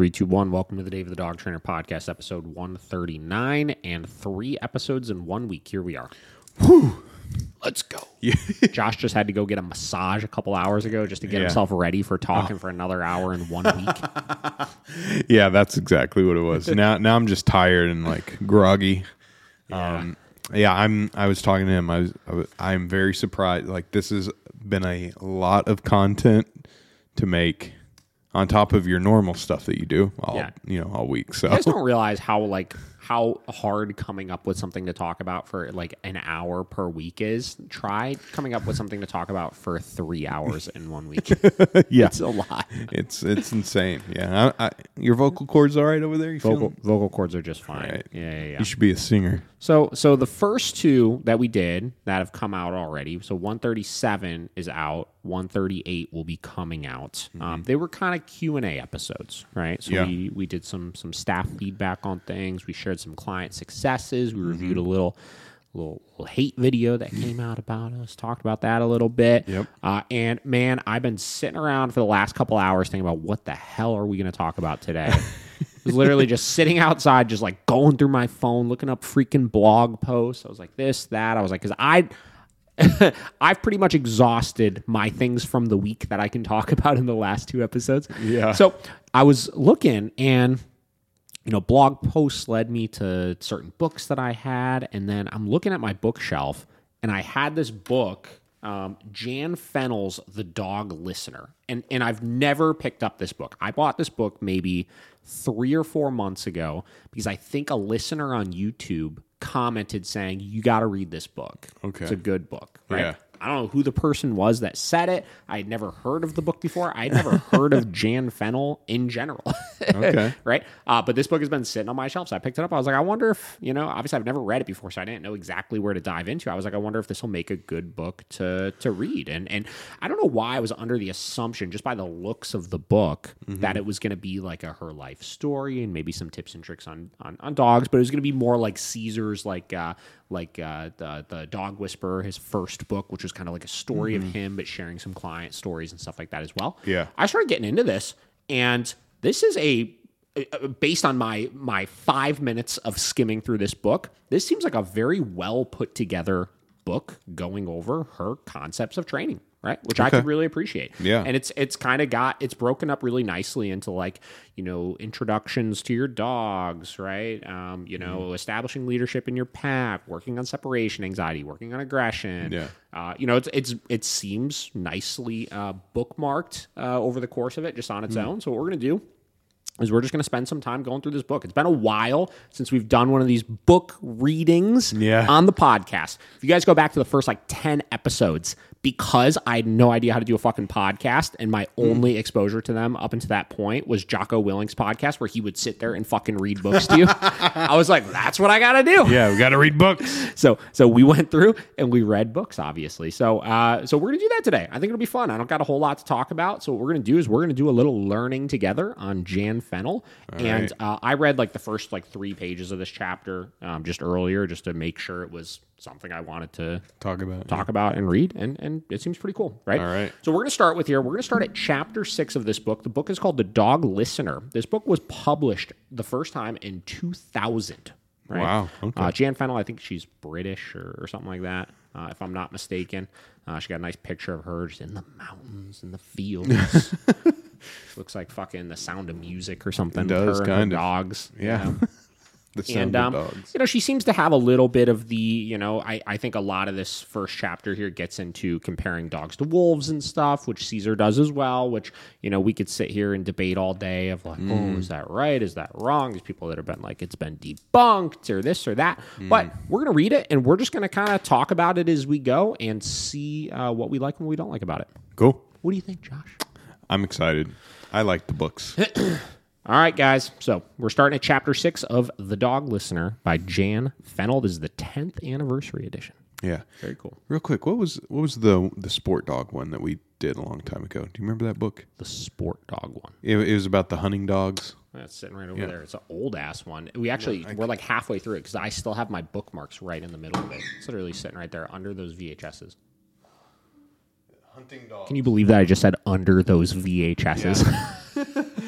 Three, two, one. Welcome to the Dave of the Dog Trainer podcast, episode 139, and three episodes in one week. Here we are. Let's go. Josh just had to go get a massage a couple hours ago just to get Yeah. himself ready for talking for another hour in one week. yeah, that's exactly what it was. now, now I'm just tired and like groggy. Um, yeah, I'm. I was talking to him. I was. I was I'm very surprised. Like this has been a lot of content to make on top of your normal stuff that you do all Yeah. you know all week. So You guys don't realize how like how hard coming up with something to talk about for like an hour per week is. Try coming up with something to talk about for three hours in one week. yeah, It's a lot. it's it's insane. Yeah, I, I, your vocal cords all right over there. You Vocal, feel? vocal cords are just fine. Right. Yeah, yeah, yeah. You should be a singer. So, so the first two that we did that have come out already. So 137 is out. 138 will be coming out. Um, they were kind of Q and A episodes, right? So Yeah. we we did some some staff feedback on things. We shared some client successes. We reviewed a little. Little, little hate video that came out about us. Talked about that a little bit. Yep. Uh, and man, I've been sitting around for the last couple hours thinking about what the hell are we going to talk about today. I was literally just sitting outside, just like going through my phone, looking up freaking blog posts. I was like, this, that. I was like, because I, I've pretty much exhausted my things from the week that I can talk about in the last two episodes. Yeah. So I was looking, and you know, blog posts led me to certain books that I had, and then I'm looking at my bookshelf, and I had this book, um, Jan Fennell's The Dog Listener, and and I've never picked up this book. I bought this book maybe three or four months ago because I think a listener on YouTube commented saying you got to read this book. Okay. it's a good book, right? Yeah. I don't know who the person was that said it. I had never heard of the book before. I had never heard of Jan Fennell in general. Okay. right? Uh, but this book has been sitting on my shelf. So I picked it up. I was like, I wonder if, you know, obviously I've never read it before, so I didn't know exactly where to dive into. I was like, I wonder if this will make a good book to to read. And and I don't know why I was under the assumption, just by the looks of the book, that it was going to be like a her life story and maybe some tips and tricks on on, on dogs, but it was going to be more like Cesar's like uh like uh, the the dog whisperer, his first book, which was kind of like a story of mm-hmm. him, but sharing some client stories and stuff like that as well. Yeah. I started getting into this, and this is a based on my my five minutes of skimming through this book. This seems like a very well put together book going over her concepts of training, right? Which I could really appreciate. Yeah. and it's it's kind of got it's broken up really nicely into like you know introductions to your dogs, right? Um, you know, Mm-hmm. establishing leadership in your pack, working on separation anxiety, working on aggression. Yeah. Uh, you know, it's it's it seems nicely uh, bookmarked uh, over the course of it, just on its Hmm. own. So what we're gonna do is we're just going to spend some time going through this book. It's been a while since we've done one of these book readings Yeah. on the podcast. If you guys go back to the first like 10 episodes, because I had no idea how to do a fucking podcast, and my Hmm. only exposure to them up until that point was Jocko Willink's podcast, where he would sit there and fucking read books to you. I was like, that's what I got to do. Yeah, we got to read books. so so we went through and we read books obviously. So uh so we're gonna do that today. I think it'll be fun. I don't got a whole lot to talk about. So what we're gonna do is we're gonna do a little learning together on jan fennell and uh, i read like the first like three pages of this chapter um, just earlier just to make sure it was something i wanted to Talk about talk about and read and and it seems pretty cool right All right. so we're going to start with here we're going to start at chapter 6 of this book the book is called the dog listener this book was published the first time in 2000 right Wow, okay. uh, jan fennell i think she's british or, or something like that uh, if i'm not mistaken uh, she got a nice picture of her just in the mountains in the fields looks like fucking the sound of music or something with does, her and her kind of. dogs you Yeah. know? and um, dogs. you know she seems to have a little bit of the you know I, I think a lot of this first chapter here gets into comparing dogs to wolves and stuff which cesar does as well which you know we could sit here and debate all day of like Mm. oh is that right is that wrong there's people that have been like it's been debunked or this or that Mm. but we're gonna read it and we're just gonna kind of talk about it as we go and see uh, what we like and what we don't like about it Cool. what do you think josh I'm excited. I like the books. All right, guys. So we're starting at chapter six of The Dog Listener by Jan Fennell. This is the 10th anniversary edition. Yeah. Very cool. Real quick, what was what was the the sport dog one that we did a long time ago? Do you remember that book? The sport dog one. It, it was about the hunting dogs. That's sitting right over there. It's an old ass one. We actually we're like halfway through it because I still have my bookmarks right in the middle of it. It's literally sitting right there under those VHSs. Hunting dog. Can you believe that I just said under those VHSs?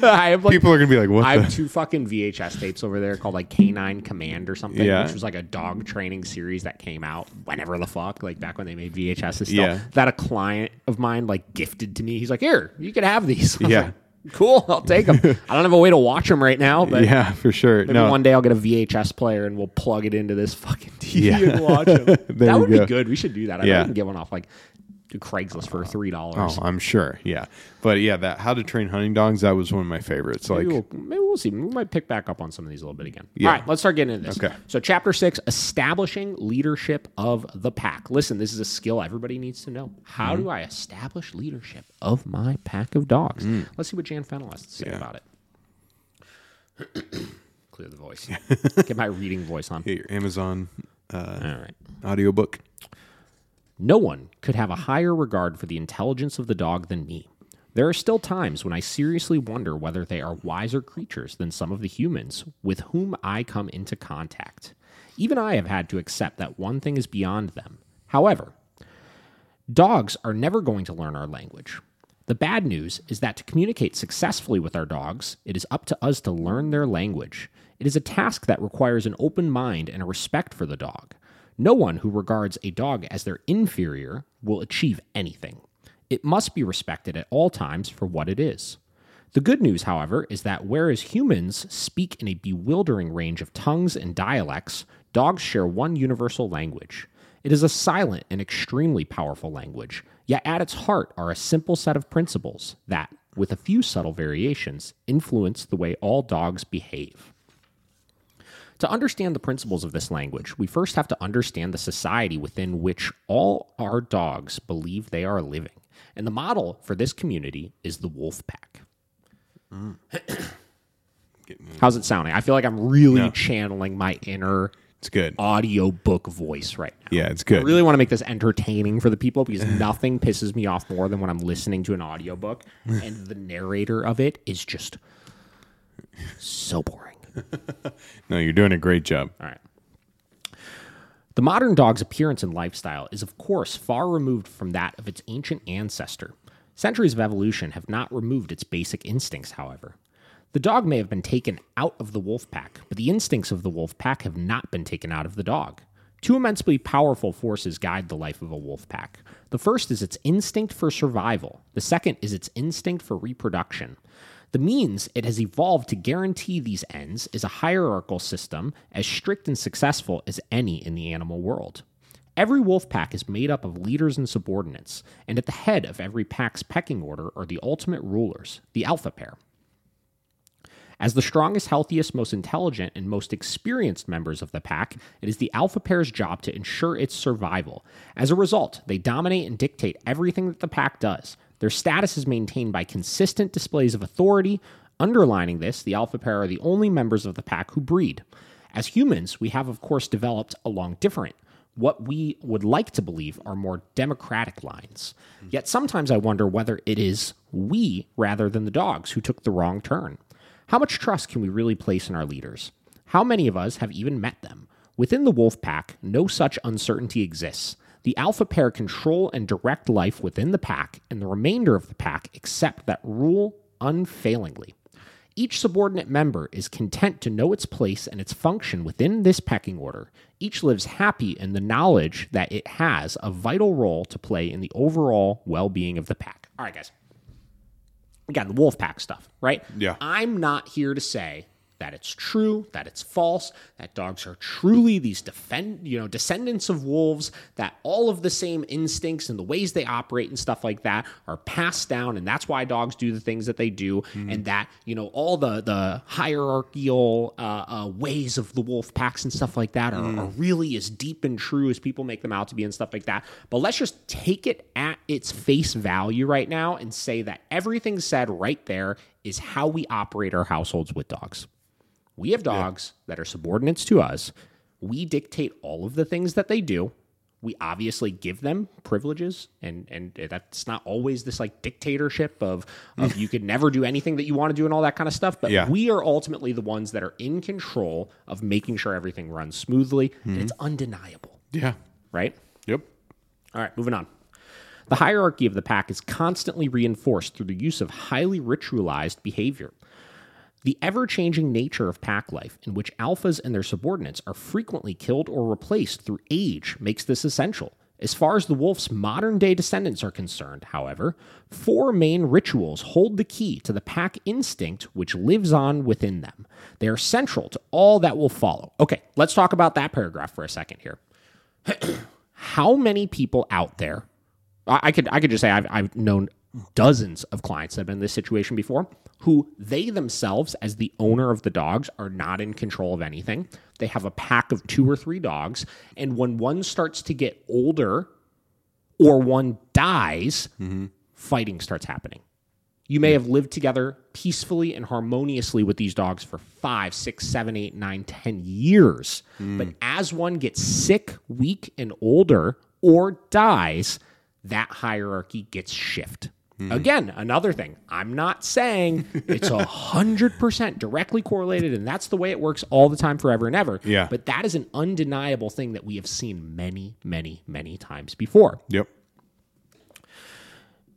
I have like People are gonna be like, "What?" I the? have two fucking VHS tapes over there called like Canine Command or something, Yeah. which was like a dog training series that came out whenever the fuck, like back when they made VHS and stuff. Yeah. That a client of mine like gifted to me. He's like, "Here, you can have these." I was Yeah. like, cool. I'll take them. I don't have a way to watch them right now, but yeah, for sure. maybe no, one day I'll get a VHS player and we'll plug it into this fucking TV Yeah. and watch them. That would go. be good. We should do that. I Yeah. can get one off like Craigslist for three dollars. Oh, I'm sure. Yeah, but yeah, that How to Train Hunting Dogs that was one of my favorites. Like, maybe, we'll, maybe we'll see. We might pick back up on some of these a little bit again. Yeah. All right, let's start getting into this. Okay. So, chapter six establishing leadership of the pack. Listen, this is a skill everybody needs to know. How Mm-hmm. do I establish leadership of my pack of dogs? Let's see what Jan Fennell has to say Mm. Yeah. about it. Clear the voice. Get my reading voice on. get your Amazon uh, All right. audiobook. No one could have a higher regard for the intelligence of the dog than me. There are still times when I seriously wonder whether they are wiser creatures than some of the humans with whom I come into contact. Even I have had to accept that one thing is beyond them. However, dogs are never going to learn our language. The bad news is that to communicate successfully with our dogs, it is up to us to learn their language. It is a task that requires an open mind and a respect for the dog. No one who regards a dog as their inferior will achieve anything. It must be respected at all times for what it is. The good news, however, is that whereas humans speak in a bewildering range of tongues and dialects, dogs share one universal language. It is a silent and extremely powerful language, yet at its heart are a simple set of principles that, with a few subtle variations, influence the way all dogs behave. To understand the principles of this language, we first have to understand the society within which all our dogs believe they are living. And the model for this community is the wolf pack. How's it sounding? I feel like I'm really No. channeling my inner It's good. audiobook voice right now. Yeah, it's good. I really want to make this entertaining for the people because nothing pisses me off more than when I'm listening to an audiobook and the narrator of it is just so boring. No, you're doing a great job. All right. The modern dog's appearance and lifestyle is, of course, far removed from that of its ancient ancestor. Centuries of evolution have not removed its basic instincts, however. The dog may have been taken out of the wolf pack, but the instincts of the wolf pack have not been taken out of the dog. Two immensely powerful forces guide the life of a wolf pack. The first is its instinct for survival, the second is its instinct for reproduction. The means it has evolved to guarantee these ends is a hierarchical system as strict and successful as any in the animal world. Every wolf pack is made up of leaders and subordinates, and at the head of every pack's pecking order are the ultimate rulers, the alpha pair. As the strongest, healthiest, most intelligent, and most experienced members of the pack, it is the alpha pair's job to ensure its survival. As a result, they dominate and dictate everything that the pack does. Their status is maintained by consistent displays of authority. Underlining this, the alpha pair are the only members of the pack who breed. As humans, we have, of course, developed along different, what we would like to believe are more democratic lines. Yet sometimes I wonder whether it is we rather than the dogs who took the wrong turn. How much trust can we really place in our leaders? How many of us have even met them? Within the wolf pack, no such uncertainty exists. The alpha pair control and direct life within the pack, and the remainder of the pack accept that rule unfailingly. Each subordinate member is content to know its place and its function within this pecking order. Each lives happy in the knowledge that it has a vital role to play in the overall well being of the pack. All right, guys. Again, the wolf pack stuff, right? Yeah. I'm not here to say that it's true, that it's false, that dogs are truly these defend, you know, descendants of wolves, that all of the same instincts and the ways they operate and stuff like that are passed down, and that's why dogs do the things that they do, and that you know all the the hierarchical uh, uh, ways of the wolf packs and stuff like that are, are really as deep and true as people make them out to be and stuff like that. But let's just take it at its face value right now and say that everything said right there is how we operate our households with dogs. We have dogs that are subordinates to us. We dictate all of the things that they do. We obviously give them privileges, and and that's not always this like dictatorship of of you could never do anything that you want to do and all that kind of stuff. But Yeah. we are ultimately the ones that are in control of making sure everything runs smoothly, and it's mm-hmm. undeniable, Yeah. right? Yep. All right, moving on. The hierarchy of the pack is constantly reinforced through the use of highly ritualized behavior. The ever changing nature of pack life, in which alphas and their subordinates are frequently killed or replaced through age, makes this essential. As far as the wolf's modern day descendants are concerned, however, four main rituals hold the key to the pack instinct which lives on within them. They are central to all that will follow. Okay, let's talk about that paragraph for a second here. How many people out there? I could I could just say I've, I've known dozens of clients that have been in this situation before who they themselves as the owner of the dogs are not in control of anything. They have a pack of two or three dogs and when one starts to get older or one dies mm-hmm. fighting starts happening. You may have lived together peacefully and harmoniously with these dogs for five, six, seven, eight, nine, ten years. Mm. But as one gets sick, weak, and older or dies, that hierarchy gets shift. Again, another thing. I'm not saying it's a hundred percent directly correlated, and that's the way it works all the time, forever and ever. Yeah. But that is an undeniable thing that we have seen many, many, many times before. Yep.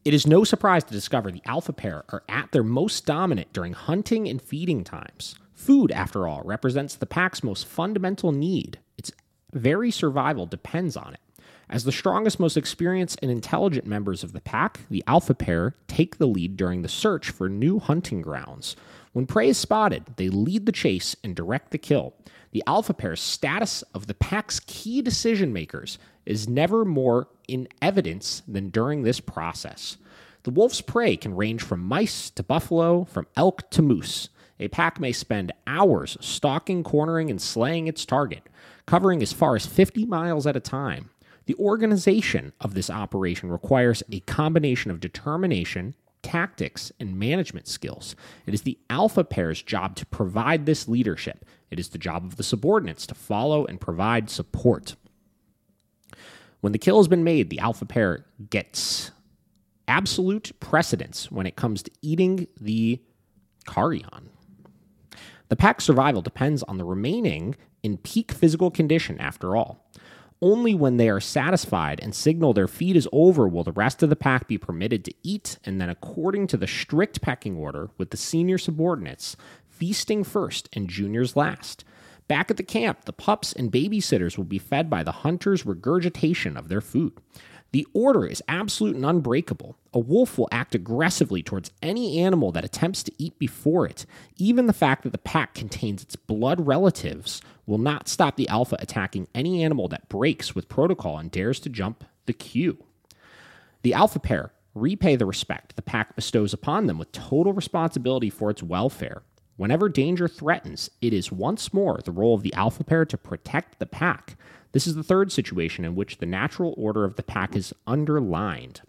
It is no surprise to discover the alpha pair are at their most dominant during hunting and feeding times. Food, after all, represents the pack's most fundamental need. Its very survival depends on it. As the strongest, most experienced, and intelligent members of the pack, the alpha pair take the lead during the search for new hunting grounds. When prey is spotted, they lead the chase and direct the kill. The alpha pair's status of the pack's key decision makers is never more in evidence than during this process. The wolf's prey can range from mice to buffalo, from elk to moose. A pack may spend hours stalking, cornering, and slaying its target, covering as far as 50 miles at a time. The organization of this operation requires a combination of determination, tactics, and management skills. It is the alpha pair's job to provide this leadership. It is the job of the subordinates to follow and provide support. When the kill has been made, the alpha pair gets absolute precedence when it comes to eating the carrion. The pack's survival depends on the remaining in peak physical condition, after all. Only when they are satisfied and signal their feed is over will the rest of the pack be permitted to eat, and then, according to the strict pecking order, with the senior subordinates, feasting first and juniors last. Back at the camp, the pups and babysitters will be fed by the hunter's regurgitation of their food. The order is absolute and unbreakable. A wolf will act aggressively towards any animal that attempts to eat before it. Even the fact that the pack contains its blood relatives will not stop the alpha attacking any animal that breaks with protocol and dares to jump the queue. The alpha pair repay the respect the pack bestows upon them with total responsibility for its welfare. Whenever danger threatens, it is once more the role of the alpha pair to protect the pack. This is the third situation in which the natural order of the pack is underlined.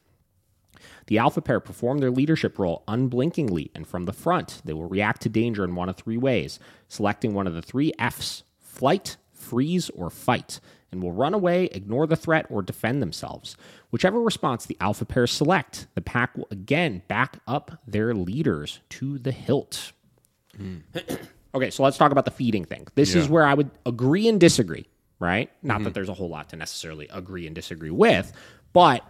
The alpha pair perform their leadership role unblinkingly and from the front. They will react to danger in one of three ways, selecting one of the three F's flight, freeze, or fight, and will run away, ignore the threat, or defend themselves. Whichever response the alpha pair select, the pack will again back up their leaders to the hilt. Hmm. okay, so let's talk about the feeding thing. This is where I would agree and disagree, right? Not that mm-hmm. there's a whole lot to necessarily agree and disagree with, but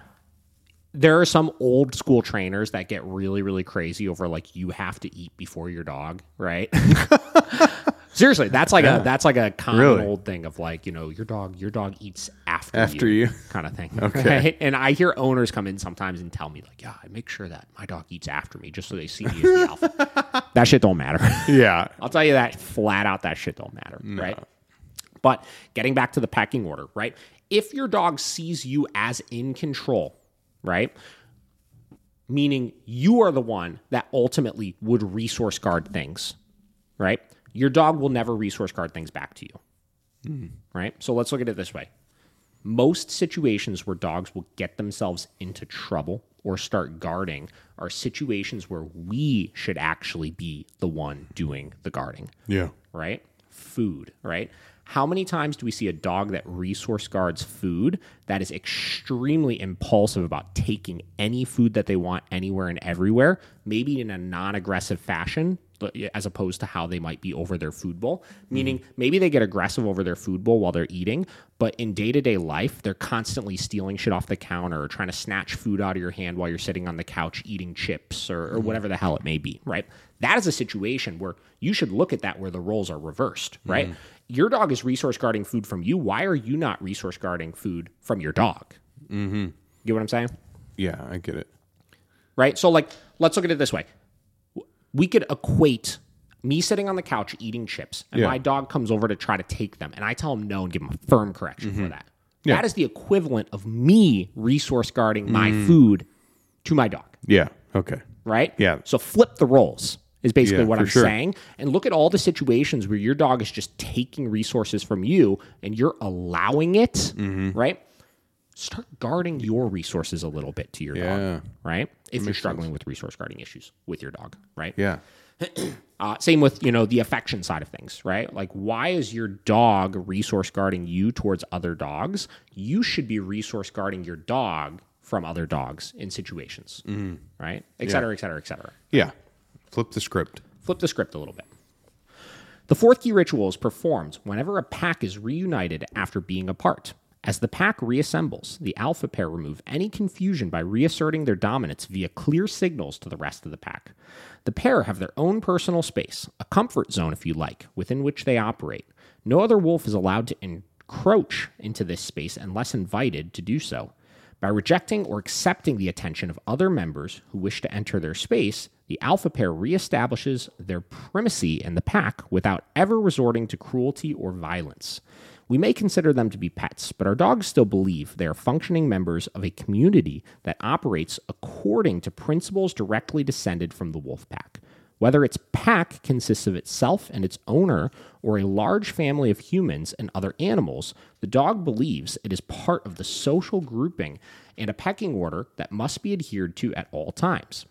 there are some old school trainers that get really, really crazy over like you have to eat before your dog, right? Seriously, that's like a that's like a common Really? old thing of like you know your dog your dog eats after After you. kind of thing. Okay. right? And I hear owners come in sometimes and tell me like, yeah, I make sure that my dog eats after me just so they see me as the alpha. That shit don't matter. Yeah. I'll tell you that flat out, that shit don't matter, right? But getting back to the pecking order, right? If your dog sees you as in control, right? Meaning you are the one that ultimately would resource guard things, right? Your dog will never resource guard things back to you, hmm. right? So let's look at it this way. Most situations where dogs will get themselves into trouble or start guarding are situations where we should actually be the one doing the guarding Yeah. right? Food, right? How many times do we see a dog that resource guards food that is extremely impulsive about taking any food that they want anywhere and everywhere, maybe in a non aggressive fashion, as opposed to how they might be over their food bowl. Mm-hmm. Meaning, maybe they get aggressive over their food bowl while they're eating, but in day to day life, they're constantly stealing shit off the counter or trying to snatch food out of your hand while you're sitting on the couch eating chips or, or mm-hmm. whatever the hell it may be, right? That is a situation where you should look at that where the roles are reversed, right? Mm-hmm. Your dog is resource guarding food from you. Why are you not resource guarding food from your dog? Mm-hmm. You get what I'm saying? Yeah, I get it. right? So, like, let's look at it this way: we could equate me sitting on the couch eating chips, and Yeah. my dog comes over to try to take them, and I tell him no and give him a firm correction for that. Mm-hmm. Yeah. That is the equivalent of me resource guarding my food to my dog, Yeah. Okay. right? Yeah. So flip the roles is basically Yeah, what I'm sure. saying, and look at all the situations where your dog is just taking resources from you, and you're allowing it, Mm-hmm. right? Start guarding your resources a little bit to your Yeah. dog, right? If you're struggling with resource guarding issues with your dog, right? Yeah. Uh, same with you know the affection side of things, right? Like, why is your dog resource guarding you towards other dogs? You should be resource guarding your dog from other dogs in situations, right? Et cetera, et cetera, et cetera. Yeah. Flip the script. Flip the script a little bit. The fourth key ritual is performed whenever a pack is reunited after being apart. As the pack reassembles, the alpha pair remove any confusion by reasserting their dominance via clear signals to the rest of the pack. The pair have their own personal space, a comfort zone, if you like, within which they operate. No other wolf is allowed to encroach into this space unless invited to do so. By rejecting or accepting the attention of other members who wish to enter their space, the alpha pair reestablishes their primacy in the pack without ever resorting to cruelty or violence. We may consider them to be pets, but our dogs still believe they are functioning members of a community that operates according to principles directly descended from the wolf pack. Whether its pack consists of itself and its owner, or a large family of humans and other animals, the dog believes it is part of the social grouping and a pecking order that must be adhered to at all times.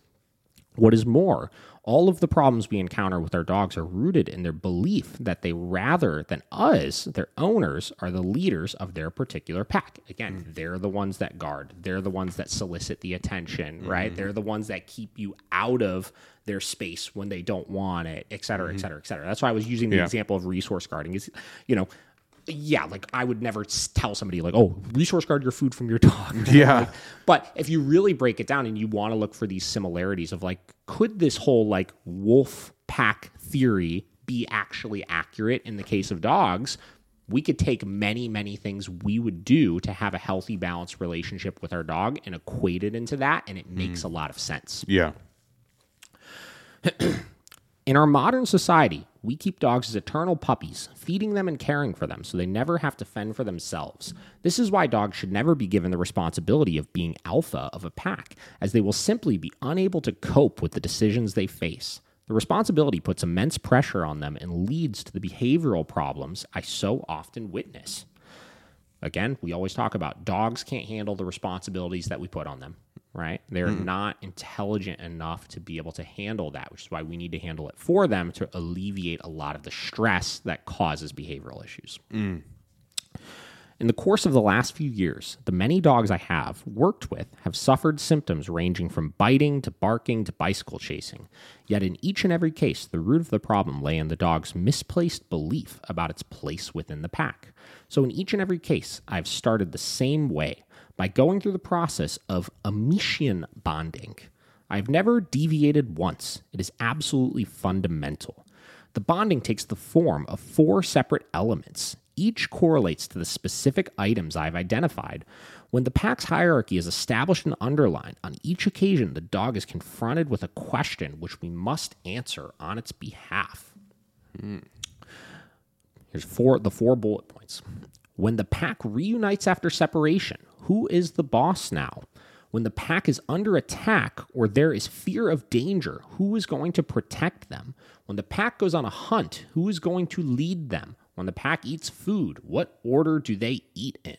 What is more, all of the problems we encounter with our dogs are rooted in their belief that they, rather than us, their owners, are the leaders of their particular pack. Again, mm. they're the ones that guard, they're the ones that solicit the attention, mm-hmm. right? They're the ones that keep you out of their space when they don't want it, et cetera, et mm-hmm. cetera, et cetera. That's why I was using the Yeah. example of resource guarding. Is you know, yeah, like I would never tell somebody like, "Oh, resource guard your food from your dog." Yeah. Like, but if you really break it down and you want to look for these similarities of like, could this whole like wolf pack theory be actually accurate in the case of dogs? We could take many, many things we would do to have a healthy, balanced relationship with our dog and equate it into that, and it makes mm. a lot of sense. Yeah. In our modern society, we keep dogs as eternal puppies, feeding them and caring for them so they never have to fend for themselves. This is why dogs should never be given the responsibility of being alpha of a pack, as they will simply be unable to cope with the decisions they face. The responsibility puts immense pressure on them and leads to the behavioral problems I so often witness. Again, we always talk about dogs can't handle the responsibilities that we put on them, right? They're mm-hmm. not intelligent enough to be able to handle that, which is why we need to handle it for them to alleviate a lot of the stress that causes behavioral issues. Mm. In the course of the last few years, the many dogs I have worked with have suffered symptoms ranging from biting to barking to bicycle chasing. Yet in each and every case, the root of the problem lay in the dog's misplaced belief about its place within the pack. So in each and every case, I've started the same way by going through the process of Amichien bonding. I've never deviated once. It is absolutely fundamental. The bonding takes the form of four separate elements. Each correlates to the specific items I've identified. When the pack's hierarchy is established and underlined, on each occasion the dog is confronted with a question which we must answer on its behalf. Hmm. Here's four the four bullet points. When the pack reunites after separation, who is the boss now? When the pack is under attack or there is fear of danger, who is going to protect them? When the pack goes on a hunt, who is going to lead them? When the pack eats food, what order do they eat in?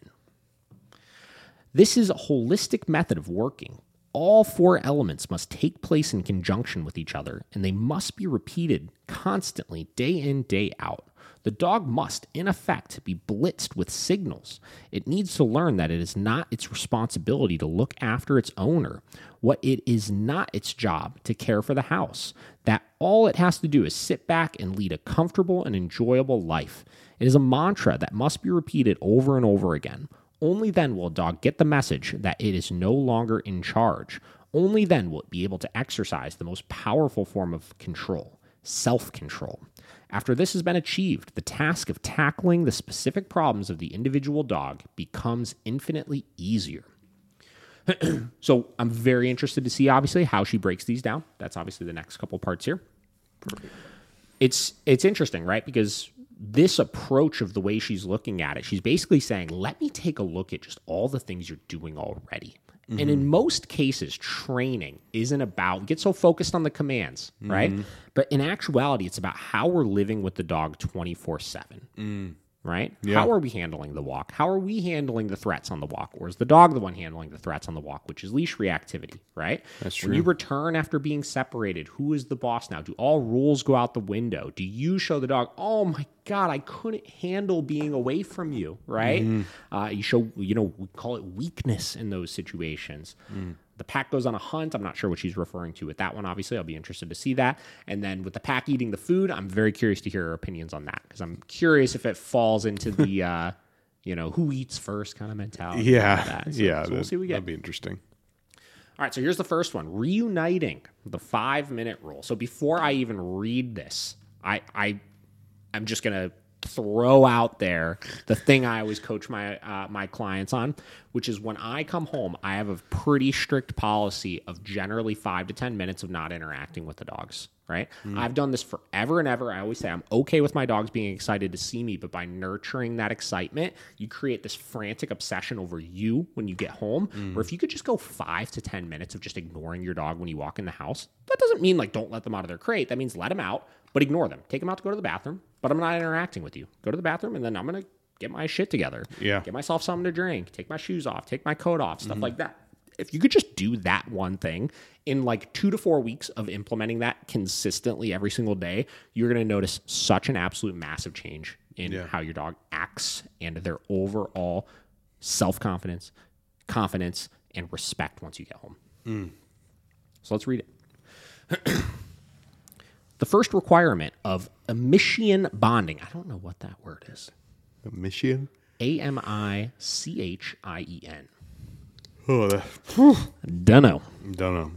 This is a holistic method of working. All four elements must take place in conjunction with each other, and they must be repeated constantly, day in, day out. The dog must, in effect, be blitzed with signals. It needs to learn that it is not its responsibility to look after its owner, what it is not its job to care for the house, that all it has to do is sit back and lead a comfortable and enjoyable life. It is a mantra that must be repeated over and over again. Only then will a dog get the message that it is no longer in charge. Only then will it be able to exercise the most powerful form of control self control. After this has been achieved, the task of tackling the specific problems of the individual dog becomes infinitely easier. so I'm very interested to see, obviously, how she breaks these down. That's obviously the next couple parts here. It's it's interesting, right? Because this approach of the way she's looking at it, she's basically saying, "Let me take a look at just all the things you're doing already." And in mm-hmm. most cases, training isn't about get so focused on the commands, right? Mm-hmm. But in actuality, it's about how we're living with the dog 24 7 mm. Right? How are we handling the walk? How are we handling the threats on the walk? Or is the dog the one handling the threats on the walk, which is leash reactivity, right? That's true. When you return after being separated, who is the boss now? Do all rules go out the window? Do you show the dog, oh my God, I couldn't handle being away from you, right? Uh, you show, you know, we call it weakness in those situations. The pack goes on a hunt. I'm not sure what she's referring to with that one. Obviously, I'll be interested to see that. And then with the pack eating the food, I'm very curious to hear her opinions on that because I'm curious if it falls into the, uh, you know, who eats first kind of mentality. Yeah, like. So- yeah. so we'll see what we get. That'd be interesting. All right, so here's the first one reuniting the five minute rule. So before I even read this, I, I I'm just gonna throw out there the thing I always coach my uh, my clients on, which is when I come home, I have a pretty strict policy of generally five to ten minutes of not interacting with the dogs. Right? Mm. I've done this forever and ever. I always say I'm okay with my dogs being excited to see me, but by nurturing that excitement, you create this frantic obsession over you when you get home. Mm. Or if you could just go five to ten minutes of just ignoring your dog when you walk in the house, that doesn't mean like don't let them out of their crate. That means let them out, but ignore them. Take them out to go to the bathroom, but I'm not interacting with you. Go to the bathroom, and then I'm gonna get my shit together. Yeah. Get myself something to drink. Take my shoes off. Take my coat off. Stuff mm-hmm. like that. If you could just do that one thing in like two to four weeks of implementing that consistently every single day, you're going to notice such an absolute massive change in Yeah. how your dog acts and their overall self confidence, confidence, and respect once you get home. Mm. So let's read it. the first requirement of Amichien bonding. I don't know what that word is. Mission. A M I C H I E N. Oh, that, Dunno. don't know.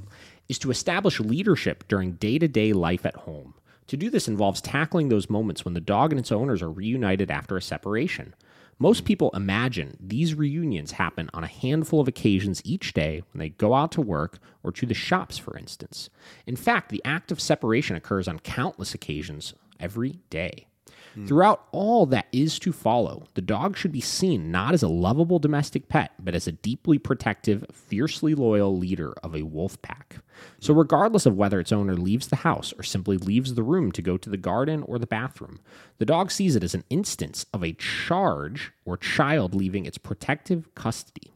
Is to establish leadership during day to day life at home. To do this involves tackling those moments when the dog and its owners are reunited after a separation. Most people imagine these reunions happen on a handful of occasions each day when they go out to work or to the shops, for instance. In fact, the act of separation occurs on countless occasions every day. Hmm. Throughout all that is to follow, the dog should be seen not as a lovable domestic pet, but as a deeply protective, fiercely loyal leader of a wolf pack. So, hmm. regardless of whether its owner leaves the house or simply leaves the room to go to the garden or the bathroom, the dog sees it as an instance of a charge or child leaving its protective custody.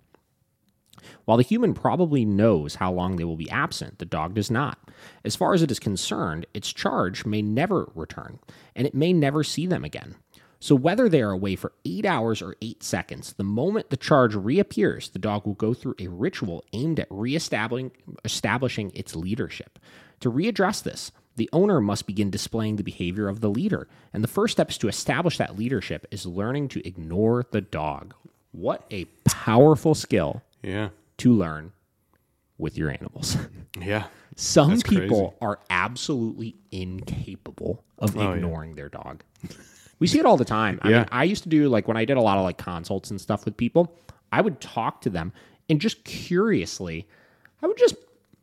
While the human probably knows how long they will be absent, the dog does not. As far as it is concerned, its charge may never return, and it may never see them again. So, whether they are away for eight hours or eight seconds, the moment the charge reappears, the dog will go through a ritual aimed at reestablishing establishing its leadership. To readdress this, the owner must begin displaying the behavior of the leader, and the first steps to establish that leadership is learning to ignore the dog. What a powerful skill Yeah. to learn with your animals. Yeah. Some That's people are absolutely incapable of Oh, yeah. ignoring their dog. We see it all the time. I Yeah. mean, I used to do like when I did a lot of like consults and stuff with people, I would talk to them and just curiously, I would just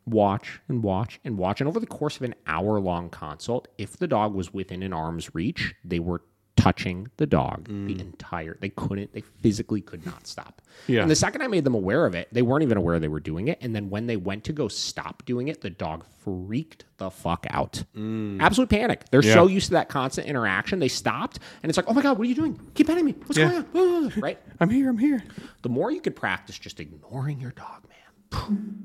watch and watch and watch. And over the course of an hour long consult, if the dog was within an arm's reach, they were touching the dog Mm. the entire they couldn't they physically could not stop Yeah. and the second i made them aware of it they weren't even aware they were doing it and then when they went to go stop doing it the dog freaked the fuck out absolute panic they're so Mm. Used to that constant interaction they stopped and it's like oh my god what are you doing keep petting me what's Yeah. going on right I'm here. I'm here. the more you could practice just ignoring your dog man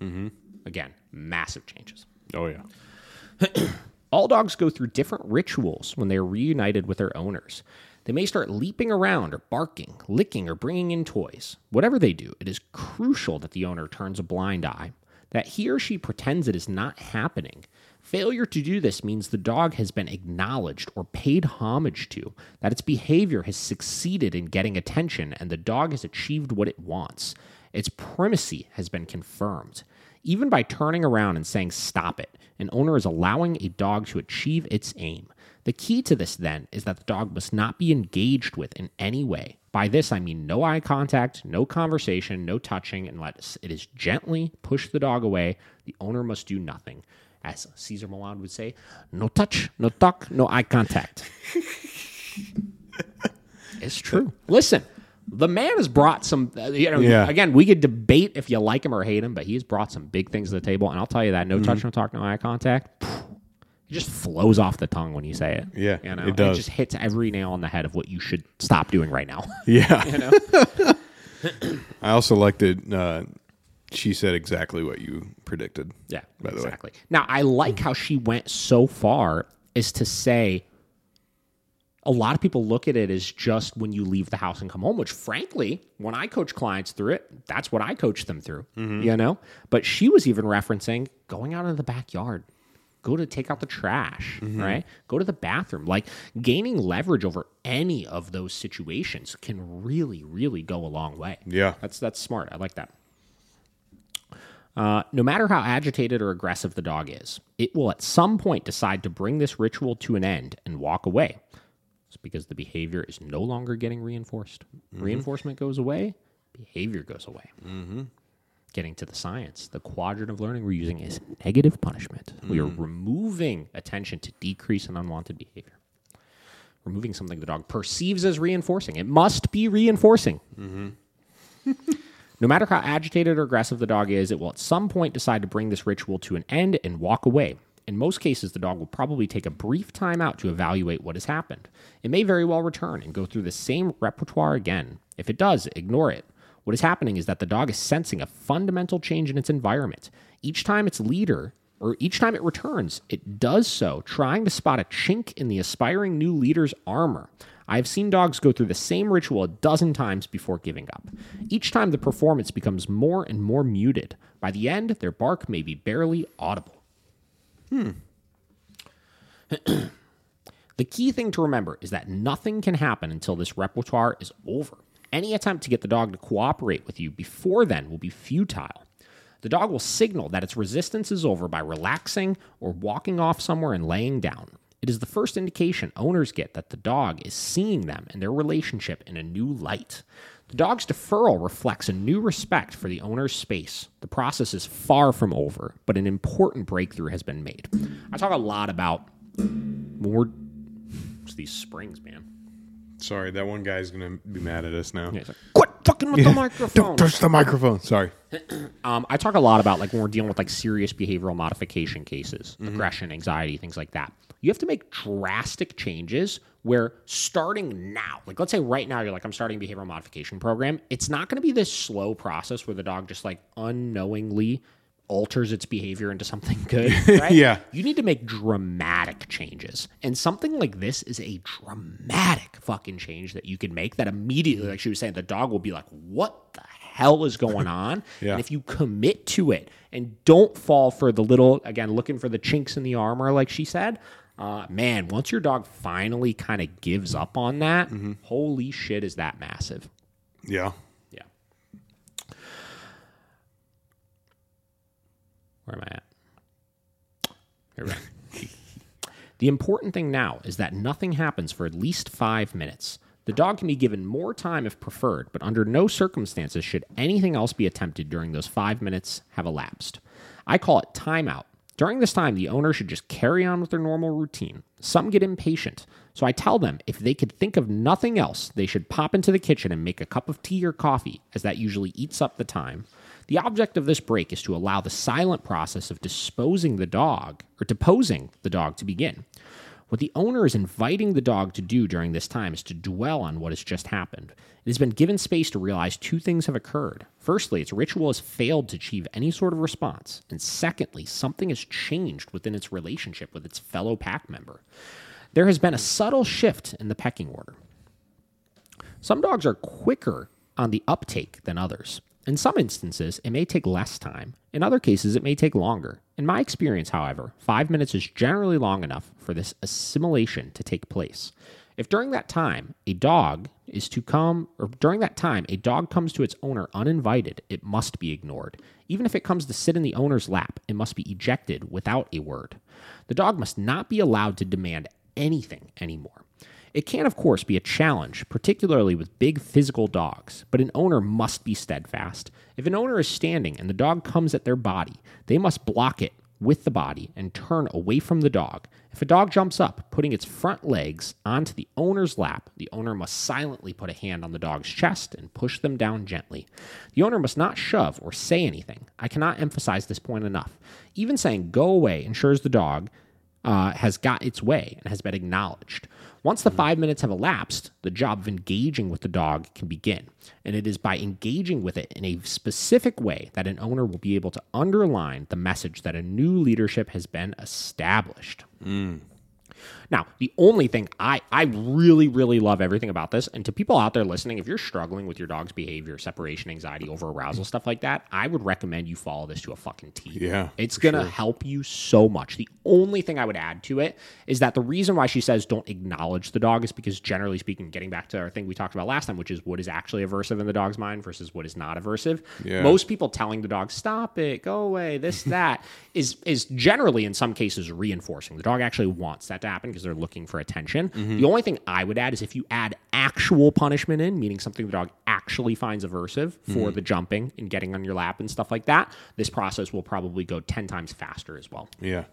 mhm again massive changes Oh yeah. All dogs go through different rituals when they are reunited with their owners. They may start leaping around or barking, licking, or bringing in toys. Whatever they do, it is crucial that the owner turns a blind eye, that he or she pretends it is not happening. Failure to do this means the dog has been acknowledged or paid homage to, that its behavior has succeeded in getting attention, and the dog has achieved what it wants. Its primacy has been confirmed. Even by turning around and saying, Stop it, an owner is allowing a dog to achieve its aim. The key to this, then, is that the dog must not be engaged with in any way. By this, I mean no eye contact, no conversation, no touching, unless it is gently push the dog away. The owner must do nothing. As Cesar Millan would say, no touch, no talk, no eye contact. it's true. Listen, the man has brought some. uh, You know, Yeah. again, we could debate if you like him or hate him, but he's brought some big things to the table. And I'll tell you that: no touch, no talk, no eye contact. It just flows off the tongue when you say it. Yeah, you know, it does. just hits every nail on the head of what you should stop doing right now. Yeah. you know, I also like that uh, she said exactly what you predicted. yeah, By the way. exactly. Now, I like how she went so far as to say. A lot of people look at it as just when you leave the house and come home, which frankly, when I coach clients through it, that's what I coach them through, Mm-hmm. you know? But she was even referencing going out in the backyard, go to take out the trash, Mm-hmm. right? Go to the bathroom. Like gaining leverage over any of those situations can really, really go a long way. Yeah. That's that's smart. I like that. Uh, no matter how agitated or aggressive the dog is, it will at some point decide to bring this ritual to an end and walk away. It's because the behavior is no longer getting reinforced. Mm-hmm. Reinforcement goes away, behavior goes away. Mm-hmm. Getting to the science, the quadrant of learning we're using is negative punishment. We are mm. removing attention to decrease in unwanted behavior. Removing something the dog perceives as reinforcing. It must be reinforcing. Mm-hmm. No matter how agitated or aggressive the dog is, it will at some point decide to bring this ritual to an end and walk away. In most cases, the dog will probably take a brief time out to evaluate what has happened. It may very well return and go through the same repertoire again. If it does, ignore it. What is happening is that the dog is sensing a fundamental change in its environment. Each time its leader, or each time it returns, it does so trying to spot a chink in the aspiring new leader's armor. I have seen dogs go through the same ritual a dozen times before giving up. Each time the performance becomes more and more muted. By the end, their bark may be barely audible. Hmm. the key thing to remember is that nothing can happen until this repertoire is over. Any attempt to get the dog to cooperate with you before then will be futile. The dog will signal that its resistance is over by relaxing or walking off somewhere and laying down. It is the first indication owners get that the dog is seeing them and their relationship in a new light. The dog's deferral reflects a new respect for the owner's space. The process is far from over, but an important breakthrough has been made. I talk a lot about it's these springs, man. Sorry, that one guy's gonna be mad at us now. Yeah, like, Quit fucking with the microphone. Don't touch the microphone. Sorry. Um, I talk a lot about like when we're dealing with like serious behavioral modification cases, aggression, anxiety, things like that. You have to make drastic changes where starting now, like let's say right now you're like, I'm starting a behavioral modification program. It's not going to be this slow process where the dog just like unknowingly alters its behavior into something good. Right? Yeah. You need to make dramatic changes. And something like this is a dramatic fucking change that you can make that immediately, like she was saying, the dog will be like, what the hell is going on? Yeah. And if you commit to it and don't fall for the little, again, looking for the chinks in the armor, like she said, uh, man, once your dog finally kind of gives up on that, holy shit, is that massive. Yeah. Yeah. Where am I at? Here we go. the important thing now is that nothing happens for at least five minutes. The dog can be given more time if preferred, but under no circumstances should anything else be attempted during those five minutes have elapsed. I call it timeout. During this time, the owner should just carry on with their normal routine. Some get impatient, so I tell them if they could think of nothing else, they should pop into the kitchen and make a cup of tea or coffee, as that usually eats up the time. The object of this break is to allow the silent process of disposing the dog, or deposing the dog, to begin. What the owner is inviting the dog to do during this time is to dwell on what has just happened. It has been given space to realize two things have occurred. Firstly, its ritual has failed to achieve any sort of response. And secondly, something has changed within its relationship with its fellow pack member. There has been a subtle shift in the pecking order. Some dogs are quicker on the uptake than others. In some instances, it may take less time. In other cases, it may take longer. In my experience, however, five minutes is generally long enough for this assimilation to take place. If during that time a dog is to come, or during that time a dog comes to its owner uninvited, it must be ignored. Even if it comes to sit in the owner's lap, it must be ejected without a word. The dog must not be allowed to demand anything anymore. It can, of course, be a challenge, particularly with big physical dogs, but an owner must be steadfast. If an owner is standing and the dog comes at their body, they must block it with the body and turn away from the dog. If a dog jumps up, putting its front legs onto the owner's lap, the owner must silently put a hand on the dog's chest and push them down gently. The owner must not shove or say anything. I cannot emphasize this point enough. Even saying go away ensures the dog uh, has got its way and has been acknowledged. Once the five minutes have elapsed, the job of engaging with the dog can begin. And it is by engaging with it in a specific way that an owner will be able to underline the message that a new leadership has been established. Mm. Now, the only thing I, I really, really love everything about this, and to people out there listening, if you're struggling with your dog's behavior, separation anxiety, over arousal, stuff like that, I would recommend you follow this to a fucking T. Yeah, It's going to help you so much. The only thing I would add to it is that the reason why she says don't acknowledge the dog is because, generally speaking, getting back to our thing we talked about last time, which is what is actually aversive in the dog's mind versus what is not aversive. Yeah. Most people telling the dog, stop it, go away, this, that, is, is generally, in some cases, reinforcing. The dog actually wants that to happen because they're looking for attention. Mm-hmm. The only thing I would add is if you add actual punishment in, meaning something the dog actually finds aversive for mm-hmm. the jumping and getting on your lap and stuff like that, this process will probably go 10 times faster as well. Yeah.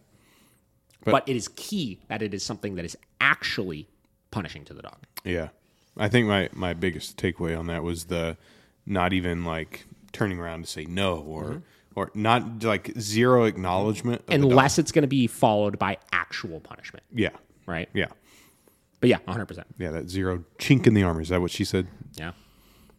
But, it is key that it is something that is actually punishing to the dog. Yeah. I think my, my biggest takeaway on that was the not even like turning around to say no or mm-hmm. or not like zero acknowledgement. of the dog. Unless it's going to be followed by actual punishment, Yeah. Right? Yeah. But yeah, 100%. Yeah. That zero chink in the armor. Is that what she said? Yeah.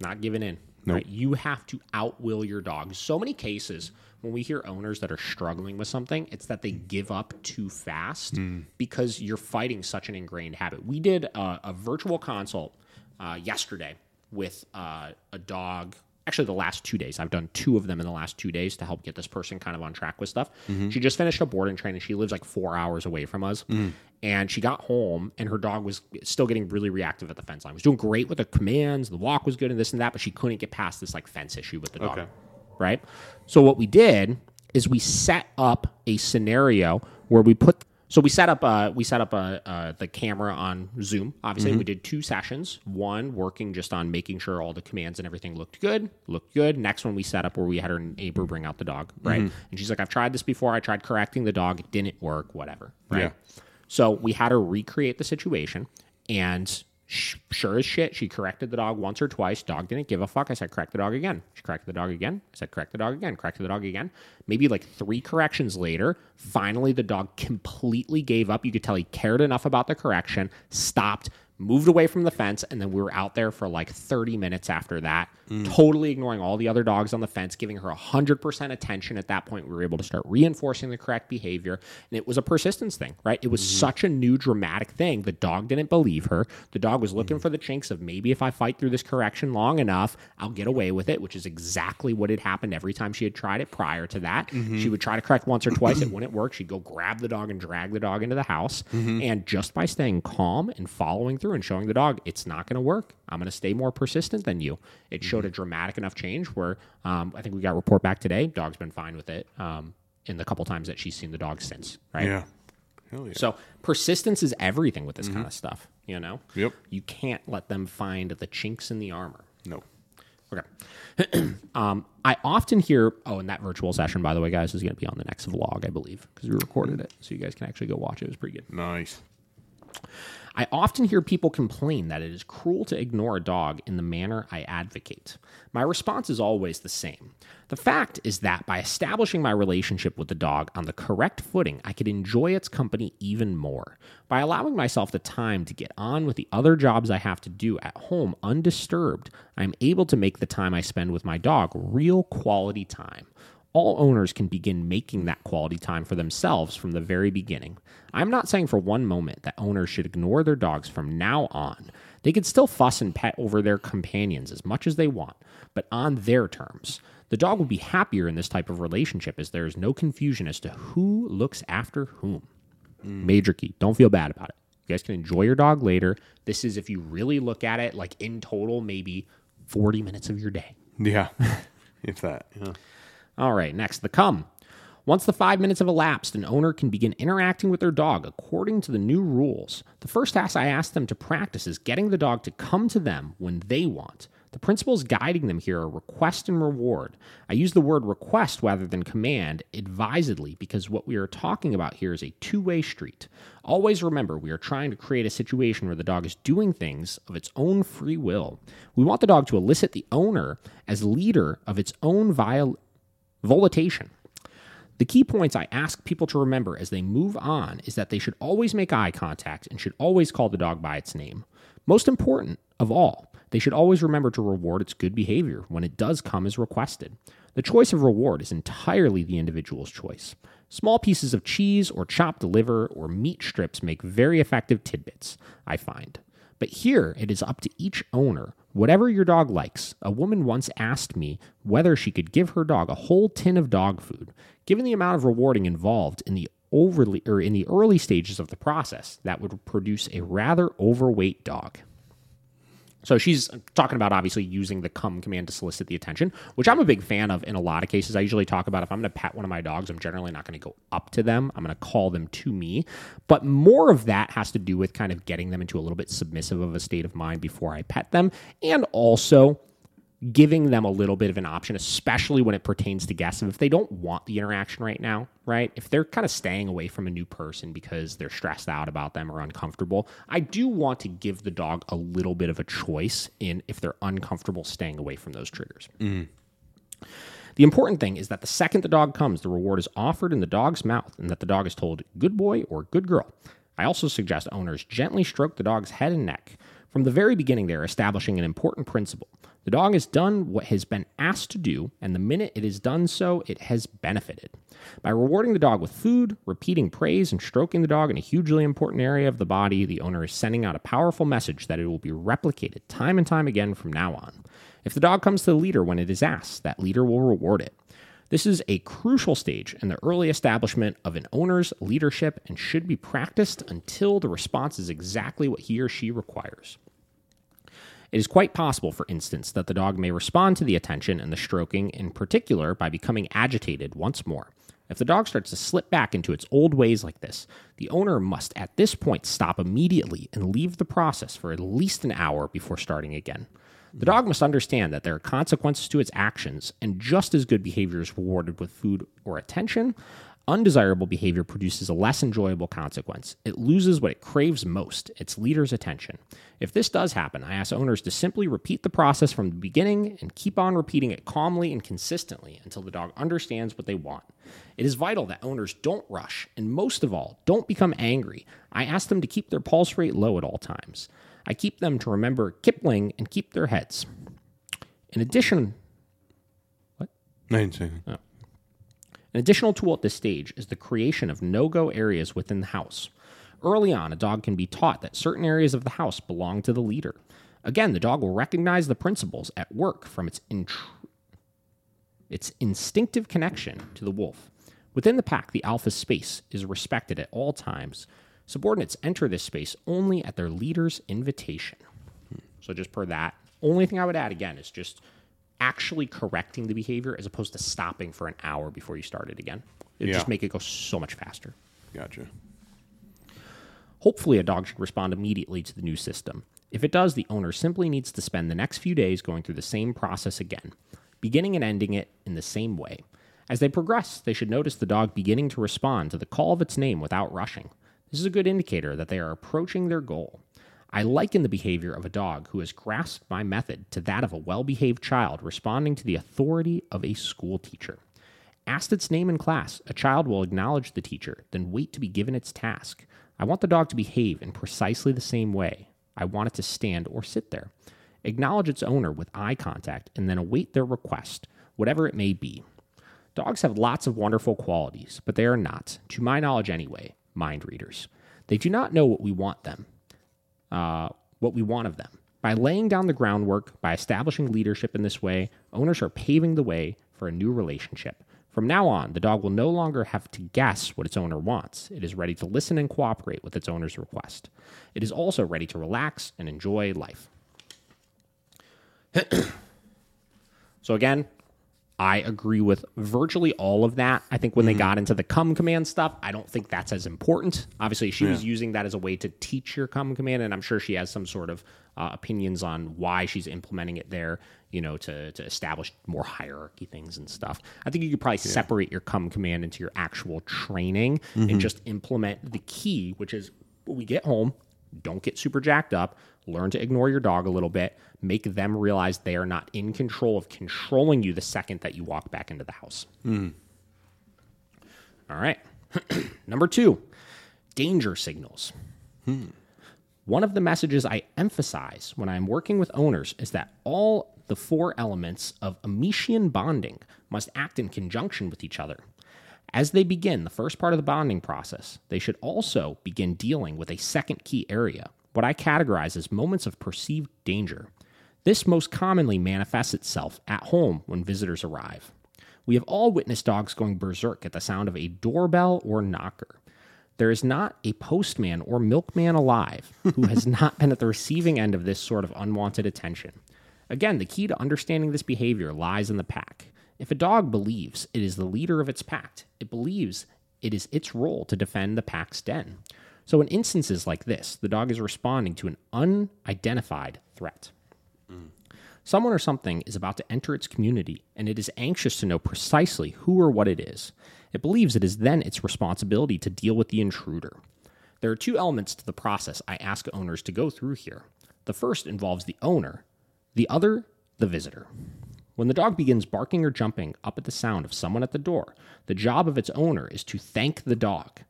Not giving in. Right? You have to outwill your dog. So many cases when we hear owners that are struggling with something, it's that they give up too fast because you're fighting such an ingrained habit. We did a, a virtual consult uh, yesterday with uh, a dog. Actually, the last two days. I've done two of them in the last two days to help get this person kind of on track with stuff. Mm-hmm. She just finished a boarding training. She lives like four hours away from us. Mm. And she got home, and her dog was still getting really reactive at the fence line. Was doing great with the commands, the walk was good, and this and that, but she couldn't get past this like fence issue with the dog. Okay. Right. So what we did is we set up a scenario where we put. So we set up uh, we set up uh, uh, the camera on Zoom. Obviously, we did two sessions. One working just on making sure all the commands and everything looked good, looked good. Next one we set up where we had her neighbor bring out the dog, right? And she's like, "I've tried this before. I tried correcting the dog. It didn't work. Whatever." Right. Yeah. So we had her recreate the situation, and sure as shit, she corrected the dog once or twice. Dog didn't give a fuck. I said, correct the dog again. She corrected the dog again. I said, correct the dog again. Corrected the dog again. Maybe like three corrections later, finally the dog completely gave up. You could tell he cared enough about the correction, stopped, moved away from the fence, and then we were out there for like 30 minutes after that, Mm. totally ignoring all the other dogs on the fence, giving her 100% attention. At that point, we were able to start reinforcing the correct behavior. And it was a persistence thing, right? It was mm-hmm. such a new dramatic thing. The dog didn't believe her. The dog was looking mm. for the chinks of maybe if I fight through this correction long enough, I'll get away with it, which is exactly what had happened every time she had tried it prior to that. Mm-hmm. She would try to correct once or twice. It wouldn't work. She'd go grab the dog and drag the dog into the house. Mm-hmm. And just by staying calm and following through and showing the dog, it's not going to work. I'm going to stay more persistent than you. It showed a dramatic enough change where um, I think we got a report back today. Dog's been fine with it um, in the couple times that she's seen the dog since, right? Yeah. Hell yeah. So persistence is everything with this kind of stuff, you know? Yep. You can't let them find the chinks in the armor. No. Okay. um, I often hear, oh, and that virtual session, by the way, guys, is going to be on the next vlog, I believe, because we recorded it. So you guys can actually go watch it. It was pretty good. Nice. I often hear people complain that it is cruel to ignore a dog in the manner I advocate. My response is always the same. The fact is that by establishing my relationship with the dog on the correct footing, I could enjoy its company even more. By allowing myself the time to get on with the other jobs I have to do at home undisturbed, I am able to make the time I spend with my dog real quality time all owners can begin making that quality time for themselves from the very beginning. I'm not saying for one moment that owners should ignore their dogs from now on. They can still fuss and pet over their companions as much as they want, but on their terms. The dog will be happier in this type of relationship as there is no confusion as to who looks after whom. Mm. Major key. Don't feel bad about it. You guys can enjoy your dog later. This is, if you really look at it, like in total, maybe 40 minutes of your day. Yeah. if that. Yeah. All right, next, the come. Once the five minutes have elapsed, an owner can begin interacting with their dog according to the new rules. The first task I ask them to practice is getting the dog to come to them when they want. The principles guiding them here are request and reward. I use the word request rather than command advisedly because what we are talking about here is a two way street. Always remember, we are trying to create a situation where the dog is doing things of its own free will. We want the dog to elicit the owner as leader of its own viol- Volitation. The key points I ask people to remember as they move on is that they should always make eye contact and should always call the dog by its name. Most important of all, they should always remember to reward its good behavior when it does come as requested. The choice of reward is entirely the individual's choice. Small pieces of cheese or chopped liver or meat strips make very effective tidbits, I find. But here it is up to each owner Whatever your dog likes, a woman once asked me whether she could give her dog a whole tin of dog food. Given the amount of rewarding involved in the overly or in the early stages of the process, that would produce a rather overweight dog. So she's talking about obviously using the come command to solicit the attention, which I'm a big fan of in a lot of cases. I usually talk about if I'm going to pet one of my dogs, I'm generally not going to go up to them. I'm going to call them to me. But more of that has to do with kind of getting them into a little bit submissive of a state of mind before I pet them. And also, giving them a little bit of an option, especially when it pertains to guests. If they don't want the interaction right now, right? If they're kind of staying away from a new person because they're stressed out about them or uncomfortable, I do want to give the dog a little bit of a choice in if they're uncomfortable staying away from those triggers. Mm. The important thing is that the second the dog comes, the reward is offered in the dog's mouth and that the dog is told good boy or good girl. I also suggest owners gently stroke the dog's head and neck. From the very beginning, they're establishing an important principle. The dog has done what has been asked to do, and the minute it has done so, it has benefited. By rewarding the dog with food, repeating praise, and stroking the dog in a hugely important area of the body, the owner is sending out a powerful message that it will be replicated time and time again from now on. If the dog comes to the leader when it is asked, that leader will reward it. This is a crucial stage in the early establishment of an owner's leadership and should be practiced until the response is exactly what he or she requires. It is quite possible, for instance, that the dog may respond to the attention and the stroking in particular by becoming agitated once more. If the dog starts to slip back into its old ways like this, the owner must at this point stop immediately and leave the process for at least an hour before starting again. The dog must understand that there are consequences to its actions, and just as good behavior is rewarded with food or attention, Undesirable behavior produces a less enjoyable consequence. It loses what it craves most its leader's attention. If this does happen, I ask owners to simply repeat the process from the beginning and keep on repeating it calmly and consistently until the dog understands what they want. It is vital that owners don't rush, and most of all, don't become angry. I ask them to keep their pulse rate low at all times. I keep them to remember Kipling and keep their heads. In addition, what? No, oh. An additional tool at this stage is the creation of no go areas within the house. Early on, a dog can be taught that certain areas of the house belong to the leader. Again, the dog will recognize the principles at work from its, intr- its instinctive connection to the wolf. Within the pack, the alpha's space is respected at all times. Subordinates enter this space only at their leader's invitation. Hmm. So, just per that, only thing I would add again is just actually correcting the behavior as opposed to stopping for an hour before you start it again. It yeah. just make it go so much faster. Gotcha. Hopefully, a dog should respond immediately to the new system. If it does, the owner simply needs to spend the next few days going through the same process again, beginning and ending it in the same way. As they progress, they should notice the dog beginning to respond to the call of its name without rushing. This is a good indicator that they are approaching their goal. I liken the behavior of a dog who has grasped my method to that of a well behaved child responding to the authority of a school teacher. Asked its name in class, a child will acknowledge the teacher, then wait to be given its task. I want the dog to behave in precisely the same way. I want it to stand or sit there. Acknowledge its owner with eye contact and then await their request, whatever it may be. Dogs have lots of wonderful qualities, but they are not, to my knowledge anyway, mind readers. They do not know what we want them, uh, what we want of them. By laying down the groundwork, by establishing leadership in this way, owners are paving the way for a new relationship. From now on, the dog will no longer have to guess what its owner wants. It is ready to listen and cooperate with its owner's request. It is also ready to relax and enjoy life. so, again, I agree with virtually all of that. I think when they got into the come command stuff, I don't think that's as important. Obviously, she was using that as a way to teach your come command, and I'm sure she has some sort of uh, opinions on why she's implementing it there, you know, to, to establish more hierarchy things and stuff. I think you could probably separate your come command into your actual training and just implement the key, which is when we get home, don't get super jacked up. Learn to ignore your dog a little bit. Make them realize they are not in control of controlling you the second that you walk back into the house. Hmm. All right. Number two, danger signals. Hmm. One of the messages I emphasize when I'm working with owners is that all the four elements of Amichien bonding must act in conjunction with each other. As they begin the first part of the bonding process, they should also begin dealing with a second key area, what I categorize as moments of perceived danger. This most commonly manifests itself at home when visitors arrive. We have all witnessed dogs going berserk at the sound of a doorbell or knocker. There is not a postman or milkman alive who has not been at the receiving end of this sort of unwanted attention. Again, the key to understanding this behavior lies in the pack. If a dog believes it is the leader of its pack, it believes it is its role to defend the pack's den. So, in instances like this, the dog is responding to an unidentified threat. Someone or something is about to enter its community, and it is anxious to know precisely who or what it is. It believes it is then its responsibility to deal with the intruder. There are two elements to the process I ask owners to go through here. The first involves the owner, the other, the visitor. When the dog begins barking or jumping up at the sound of someone at the door, the job of its owner is to thank the dog.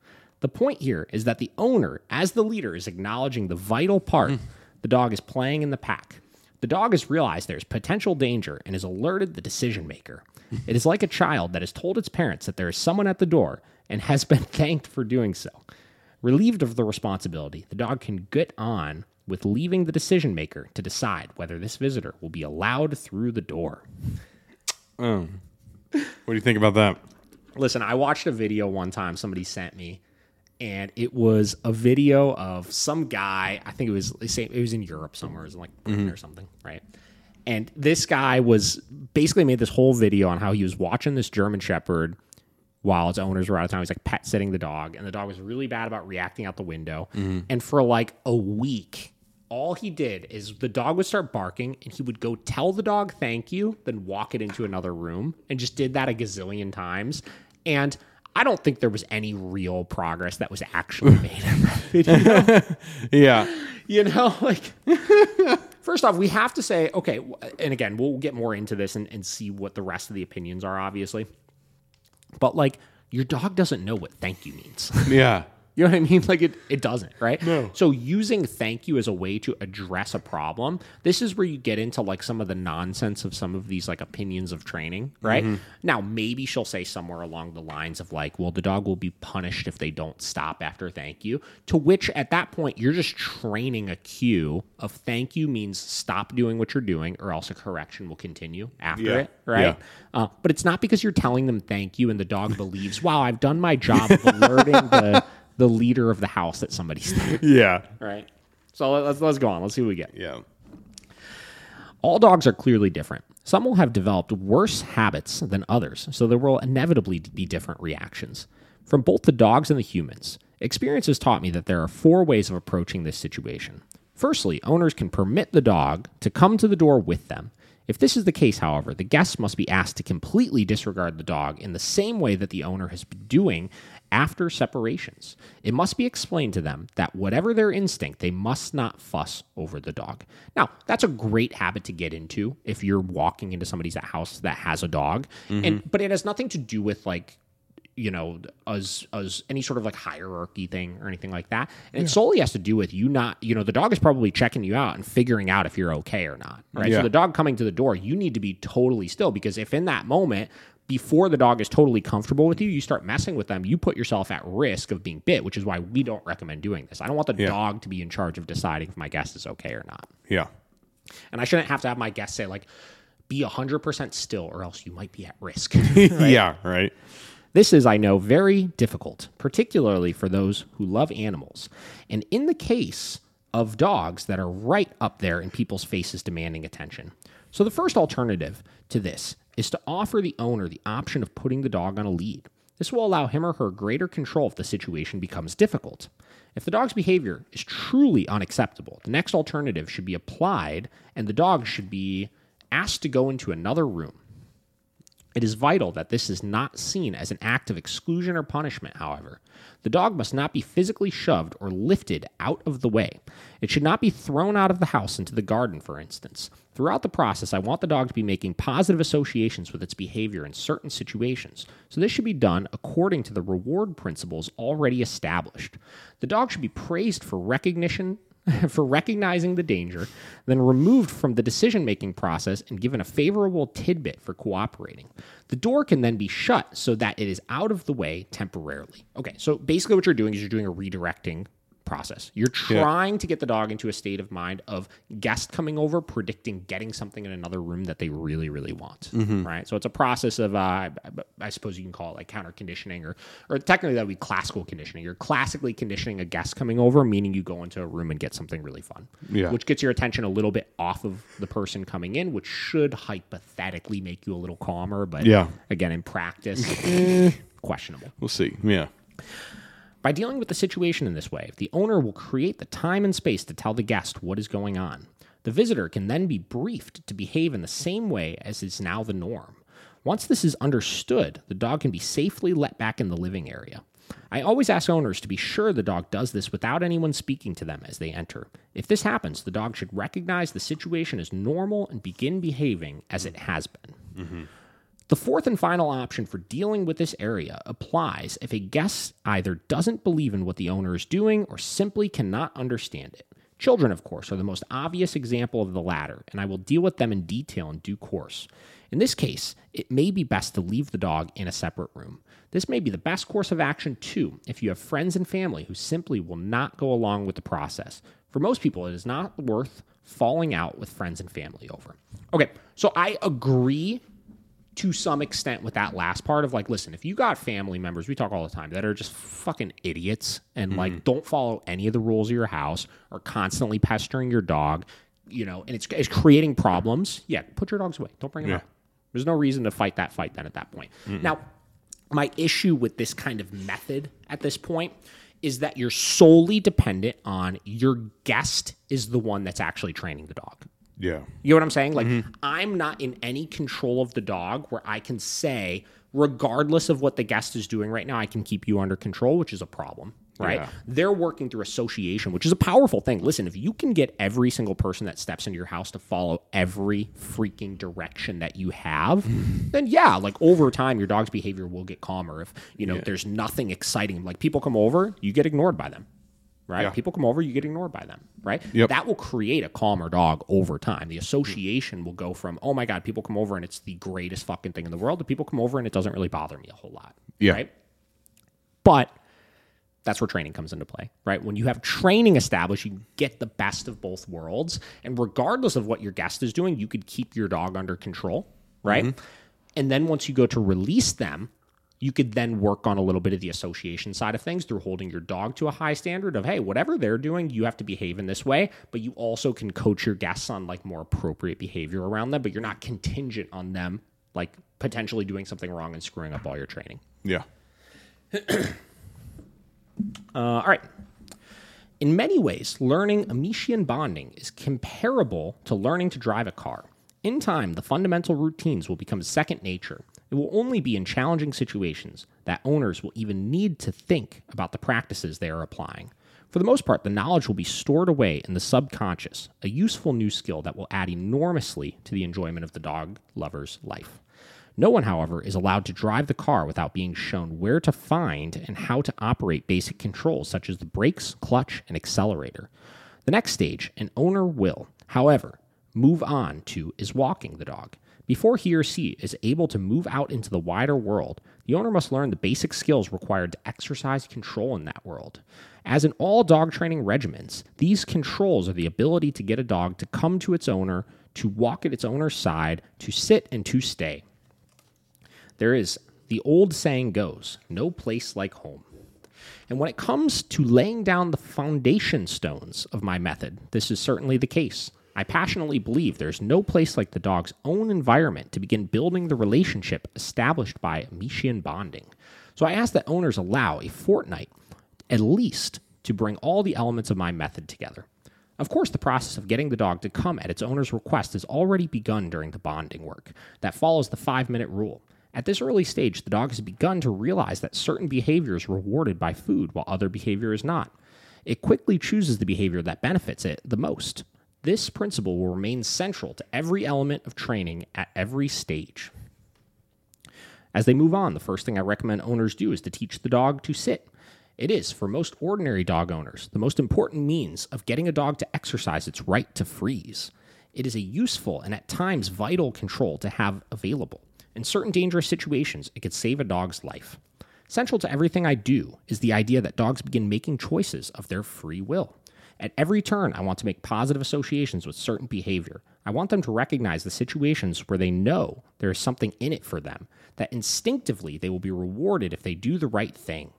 The point here is that the owner, as the leader, is acknowledging the vital part hmm. the dog is playing in the pack. The dog has realized there's potential danger and has alerted the decision maker. Hmm. it is like a child that has told its parents that there is someone at the door and has been thanked for doing so. Relieved of the responsibility, the dog can get on with leaving the decision maker to decide whether this visitor will be allowed through the door. Oh. What do you think about that? Listen, I watched a video one time somebody sent me, and it was a video of some guy. I think it was it was in Europe somewhere, it was in like Britain or mm-hmm. something, right? And this guy was basically made this whole video on how he was watching this German Shepherd while its owners were out of town. He's like pet sitting the dog, and the dog was really bad about reacting out the window. Mm-hmm. And for like a week, all he did is the dog would start barking, and he would go tell the dog thank you, then walk it into another room, and just did that a gazillion times. And I don't think there was any real progress that was actually made in that video. Yeah. you know, like first off, we have to say, okay, and again, we'll get more into this and, and see what the rest of the opinions are, obviously. But like, your dog doesn't know what thank you means. Yeah. You know what I mean? Like it, it doesn't, right? No. So using thank you as a way to address a problem, this is where you get into like some of the nonsense of some of these like opinions of training, right? Now, maybe she'll say somewhere along the lines of like, well, the dog will be punished if they don't stop after thank you. To which at that point, you're just training a cue of thank you means stop doing what you're doing or else a correction will continue after Yeah. it, right? Uh, but it's not because you're telling them thank you and the dog believes, wow, I've done my job of alerting the the leader of the house that somebody's there, Yeah. right? So let's let's go on. Let's see what we get. Yeah. All dogs are clearly different. Some will have developed worse habits than others, so there will inevitably be different reactions. From both the dogs and the humans, experience has taught me that there are four ways of approaching this situation. Firstly, owners can permit the dog to come to the door with them. If this is the case, however, the guests must be asked to completely disregard the dog in the same way that the owner has been doing after separations. It must be explained to them that whatever their instinct, they must not fuss over the dog. Now, that's a great habit to get into if you're walking into somebody's house that has a dog. And mm-hmm. but it has nothing to do with like you know as as any sort of like hierarchy thing or anything like that and it solely has to do with you not you know the dog is probably checking you out and figuring out if you're okay or not right Yeah. so the dog coming to the door you need to be totally still because if in that moment before the dog is totally comfortable with you you start messing with them you put yourself at risk of being bit which is why we don't recommend doing this i don't want the Yeah. dog to be in charge of deciding if my guest is okay or not Yeah. and i shouldn't have to have my guest say like be 100% still or else you might be at risk Yeah. Right. This is, I know, very difficult, particularly for those who love animals. And in the case of dogs that are right up there in people's faces demanding attention. So, the first alternative to this is to offer the owner the option of putting the dog on a lead. This will allow him or her greater control if the situation becomes difficult. If the dog's behavior is truly unacceptable, the next alternative should be applied and the dog should be asked to go into another room. It is vital that this is not seen as an act of exclusion or punishment, however. The dog must not be physically shoved or lifted out of the way. It should not be thrown out of the house into the garden, for instance. Throughout the process, I want the dog to be making positive associations with its behavior in certain situations, so this should be done according to the reward principles already established. The dog should be praised for recognition for recognizing the danger, then removed from the decision making process and given a favorable tidbit for cooperating. The door can then be shut so that it is out of the way temporarily. Okay, so basically, what you're doing is you're doing a redirecting process. You're trying to get the dog into a state of mind of guest coming over, predicting getting something in another room that they really, really want. Right. So it's a process of, uh, I- I suppose you can call it like counter conditioning, or or technically that would be classical conditioning. You're classically conditioning a guest coming over, meaning you go into a room and get something really fun, Yeah. which gets your attention a little bit off of the person coming in, which should hypothetically make you a little calmer. But Yeah. again, in practice, eh, questionable. We'll see. Yeah. By dealing with the situation in this way, the owner will create the time and space to tell the guest what is going on. The visitor can then be briefed to behave in the same way as is now the norm. Once this is understood, the dog can be safely let back in the living area. I always ask owners to be sure the dog does this without anyone speaking to them as they enter. If this happens, the dog should recognize the situation as normal and begin behaving as it has been. Mm-hmm. The fourth and final option for dealing with this area applies if a guest either doesn't believe in what the owner is doing or simply cannot understand it. Children, of course, are the most obvious example of the latter, and I will deal with them in detail in due course. In this case, it may be best to leave the dog in a separate room. This may be the best course of action, too, if you have friends and family who simply will not go along with the process. For most people, it is not worth falling out with friends and family over. Okay, so I agree to some extent with that last part of like, listen, if you got family members, we talk all the time that are just fucking idiots and like mm-hmm. don't follow any of the rules of your house, are constantly pestering your dog, you know, and it's, it's creating problems. Yeah, put your dogs away. Don't bring them Yeah. out. There's no reason to fight that fight then at that point. Now, my issue with this kind of method at this point is that you're solely dependent on your guest is the one that's actually training the dog. Yeah. You know what I'm saying? Like, mm-hmm. I'm not in any control of the dog where I can say, regardless of what the guest is doing right now, I can keep you under control, which is a problem, right? Yeah. They're working through association, which is a powerful thing. Listen, if you can get every single person that steps into your house to follow every freaking direction that you have, then yeah, like over time, your dog's behavior will get calmer. If, you know, there's nothing exciting, like people come over, you get ignored by them. Right? Yeah. People come over, you get ignored by them, right? Yep. That will create a calmer dog over time. The mm. association will go from, oh my God, people come over and it's the greatest fucking thing in the world, to people come over and it doesn't really bother me a whole lot. Yeah. Right? But that's where training comes into play, right? When you have training established, you get the best of both worlds. And regardless of what your guest is doing, you could keep your dog under control, right? Mm-hmm. And then once you go to release them, you could then work on a little bit of the association side of things through holding your dog to a high standard of, hey, whatever they're doing, you have to behave in this way. But you also can coach your guests on like more appropriate behavior around them, but you're not contingent on them like potentially doing something wrong and screwing up all your training. Yeah. Uh, all right. In many ways, learning Amichien bonding is comparable to learning to drive a car. In time, the fundamental routines will become second nature. It will only be in challenging situations that owners will even need to think about the practices they are applying. For the most part, the knowledge will be stored away in the subconscious, a useful new skill that will add enormously to the enjoyment of the dog lover's life. No one, however, is allowed to drive the car without being shown where to find and how to operate basic controls such as the brakes, clutch, and accelerator. The next stage, an owner will, however, move on to is walking the dog. Before he or she is able to move out into the wider world, the owner must learn the basic skills required to exercise control in that world. As in all dog training regimens, these controls are the ability to get a dog to come to its owner, to walk at its owner's side, to sit, and to stay. There is, the old saying goes, no place like home. And when it comes to laying down the foundation stones of my method, this is certainly the case. I passionately believe there's no place like the dog's own environment to begin building the relationship established by Amichien bonding. So I ask that owners allow a fortnight at least to bring all the elements of my method together. Of course, the process of getting the dog to come at its owner's request has already begun during the bonding work. That follows the five minute rule. At this early stage, the dog has begun to realize that certain behavior is rewarded by food while other behavior is not. It quickly chooses the behavior that benefits it the most. This principle will remain central to every element of training at every stage. As they move on, the first thing I recommend owners do is to teach the dog to sit. It is, for most ordinary dog owners, the most important means of getting a dog to exercise its right to freeze. It is a useful and at times vital control to have available. In certain dangerous situations, it could save a dog's life. Central to everything I do is the idea that dogs begin making choices of their free will. At every turn, I want to make positive associations with certain behavior. I want them to recognize the situations where they know there is something in it for them, that instinctively they will be rewarded if they do the right thing.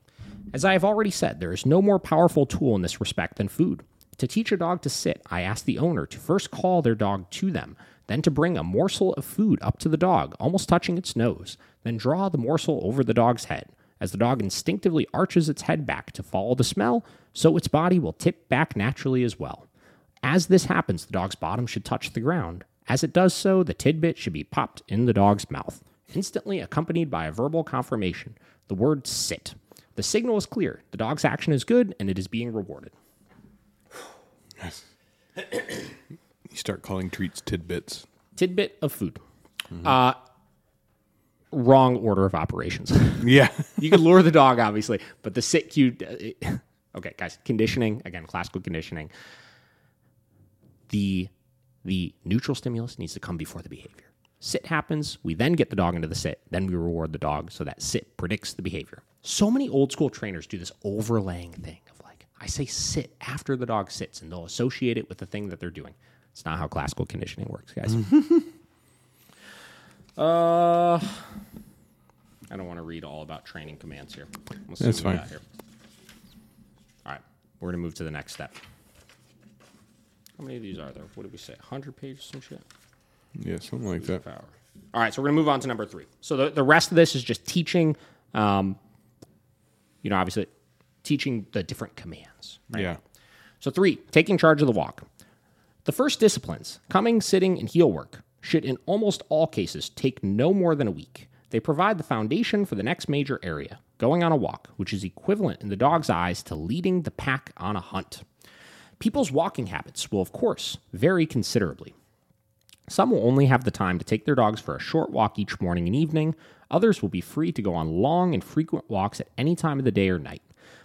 As I have already said, there is no more powerful tool in this respect than food. To teach a dog to sit, I ask the owner to first call their dog to them, then to bring a morsel of food up to the dog, almost touching its nose, then draw the morsel over the dog's head. As the dog instinctively arches its head back to follow the smell, so its body will tip back naturally as well. As this happens, the dog's bottom should touch the ground. As it does so, the tidbit should be popped in the dog's mouth, instantly accompanied by a verbal confirmation the word sit. The signal is clear, the dog's action is good, and it is being rewarded. You start calling treats tidbits. Tidbit of food. Uh, wrong order of operations. Yeah. you can lure the dog, obviously, but the sit cue. uh, it- okay, guys, conditioning again, classical conditioning. The the neutral stimulus needs to come before the behavior. Sit happens, we then get the dog into the sit, then we reward the dog so that sit predicts the behavior. So many old school trainers do this overlaying thing of like, I say sit after the dog sits, and they'll associate it with the thing that they're doing. It's not how classical conditioning works, guys. uh, I don't want to read all about training commands here. See That's fine. got here. All right, we're gonna move to the next step. How many of these are there? What did we say? 100 pages, some shit? Yeah, something like that. Power. All right, so we're gonna move on to number three. So the, the rest of this is just teaching, um, you know, obviously teaching the different commands. Right? Yeah. So three, taking charge of the walk. The first disciplines, coming, sitting, and heel work, should in almost all cases take no more than a week. They provide the foundation for the next major area, going on a walk, which is equivalent in the dog's eyes to leading the pack on a hunt. People's walking habits will, of course, vary considerably. Some will only have the time to take their dogs for a short walk each morning and evening. Others will be free to go on long and frequent walks at any time of the day or night.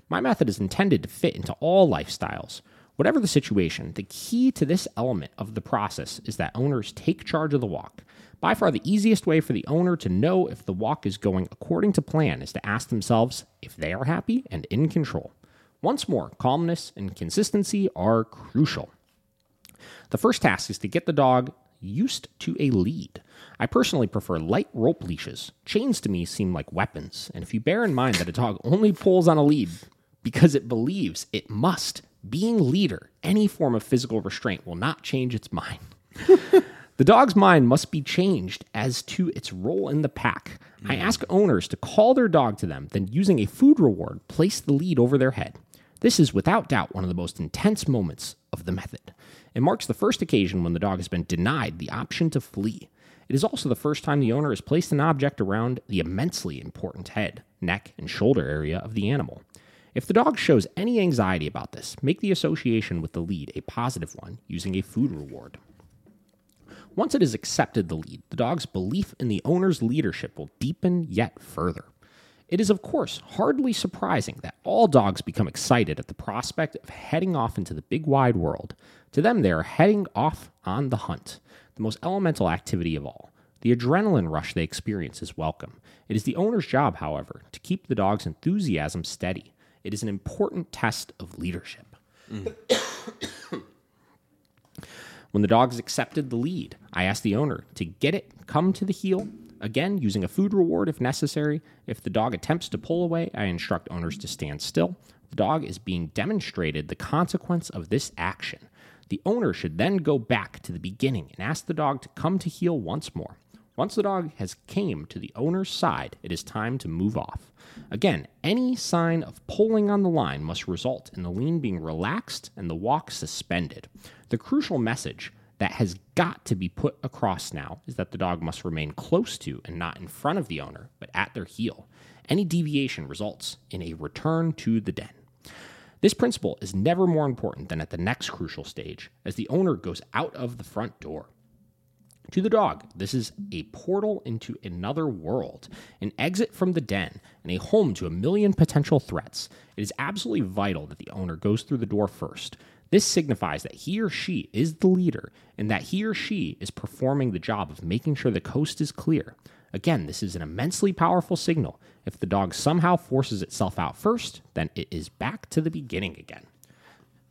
My method is intended to fit into all lifestyles. Whatever the situation, the key to this element of the process is that owners take charge of the walk. By far, the easiest way for the owner to know if the walk is going according to plan is to ask themselves if they are happy and in control. Once more, calmness and consistency are crucial. The first task is to get the dog used to a lead. I personally prefer light rope leashes. Chains to me seem like weapons, and if you bear in mind that a dog only pulls on a lead because it believes it must, being leader, any form of physical restraint will not change its mind. The dog's mind must be changed as to its role in the pack. I mm. ask owners to call their dog to them, then using a food reward, place the lead over their head. This is without doubt one of the most intense moments of the method. It marks the first occasion when the dog has been denied the option to flee. It is also the first time the owner has placed an object around the immensely important head, neck, and shoulder area of the animal. If the dog shows any anxiety about this, make the association with the lead a positive one using a food reward. Once it has accepted the lead, the dog's belief in the owner's leadership will deepen yet further. It is, of course, hardly surprising that all dogs become excited at the prospect of heading off into the big wide world. To them, they are heading off on the hunt, the most elemental activity of all. The adrenaline rush they experience is welcome. It is the owner's job, however, to keep the dog's enthusiasm steady. It is an important test of leadership. Mm. when the dog has accepted the lead, I ask the owner to get it, come to the heel, again using a food reward if necessary. If the dog attempts to pull away, I instruct owners to stand still. The dog is being demonstrated the consequence of this action. The owner should then go back to the beginning and ask the dog to come to heel once more. Once the dog has came to the owner's side, it is time to move off. Again, any sign of pulling on the line must result in the lean being relaxed and the walk suspended. The crucial message that has got to be put across now is that the dog must remain close to and not in front of the owner, but at their heel. Any deviation results in a return to the den. This principle is never more important than at the next crucial stage, as the owner goes out of the front door. To the dog, this is a portal into another world, an exit from the den, and a home to a million potential threats. It is absolutely vital that the owner goes through the door first. This signifies that he or she is the leader and that he or she is performing the job of making sure the coast is clear. Again, this is an immensely powerful signal. If the dog somehow forces itself out first, then it is back to the beginning again.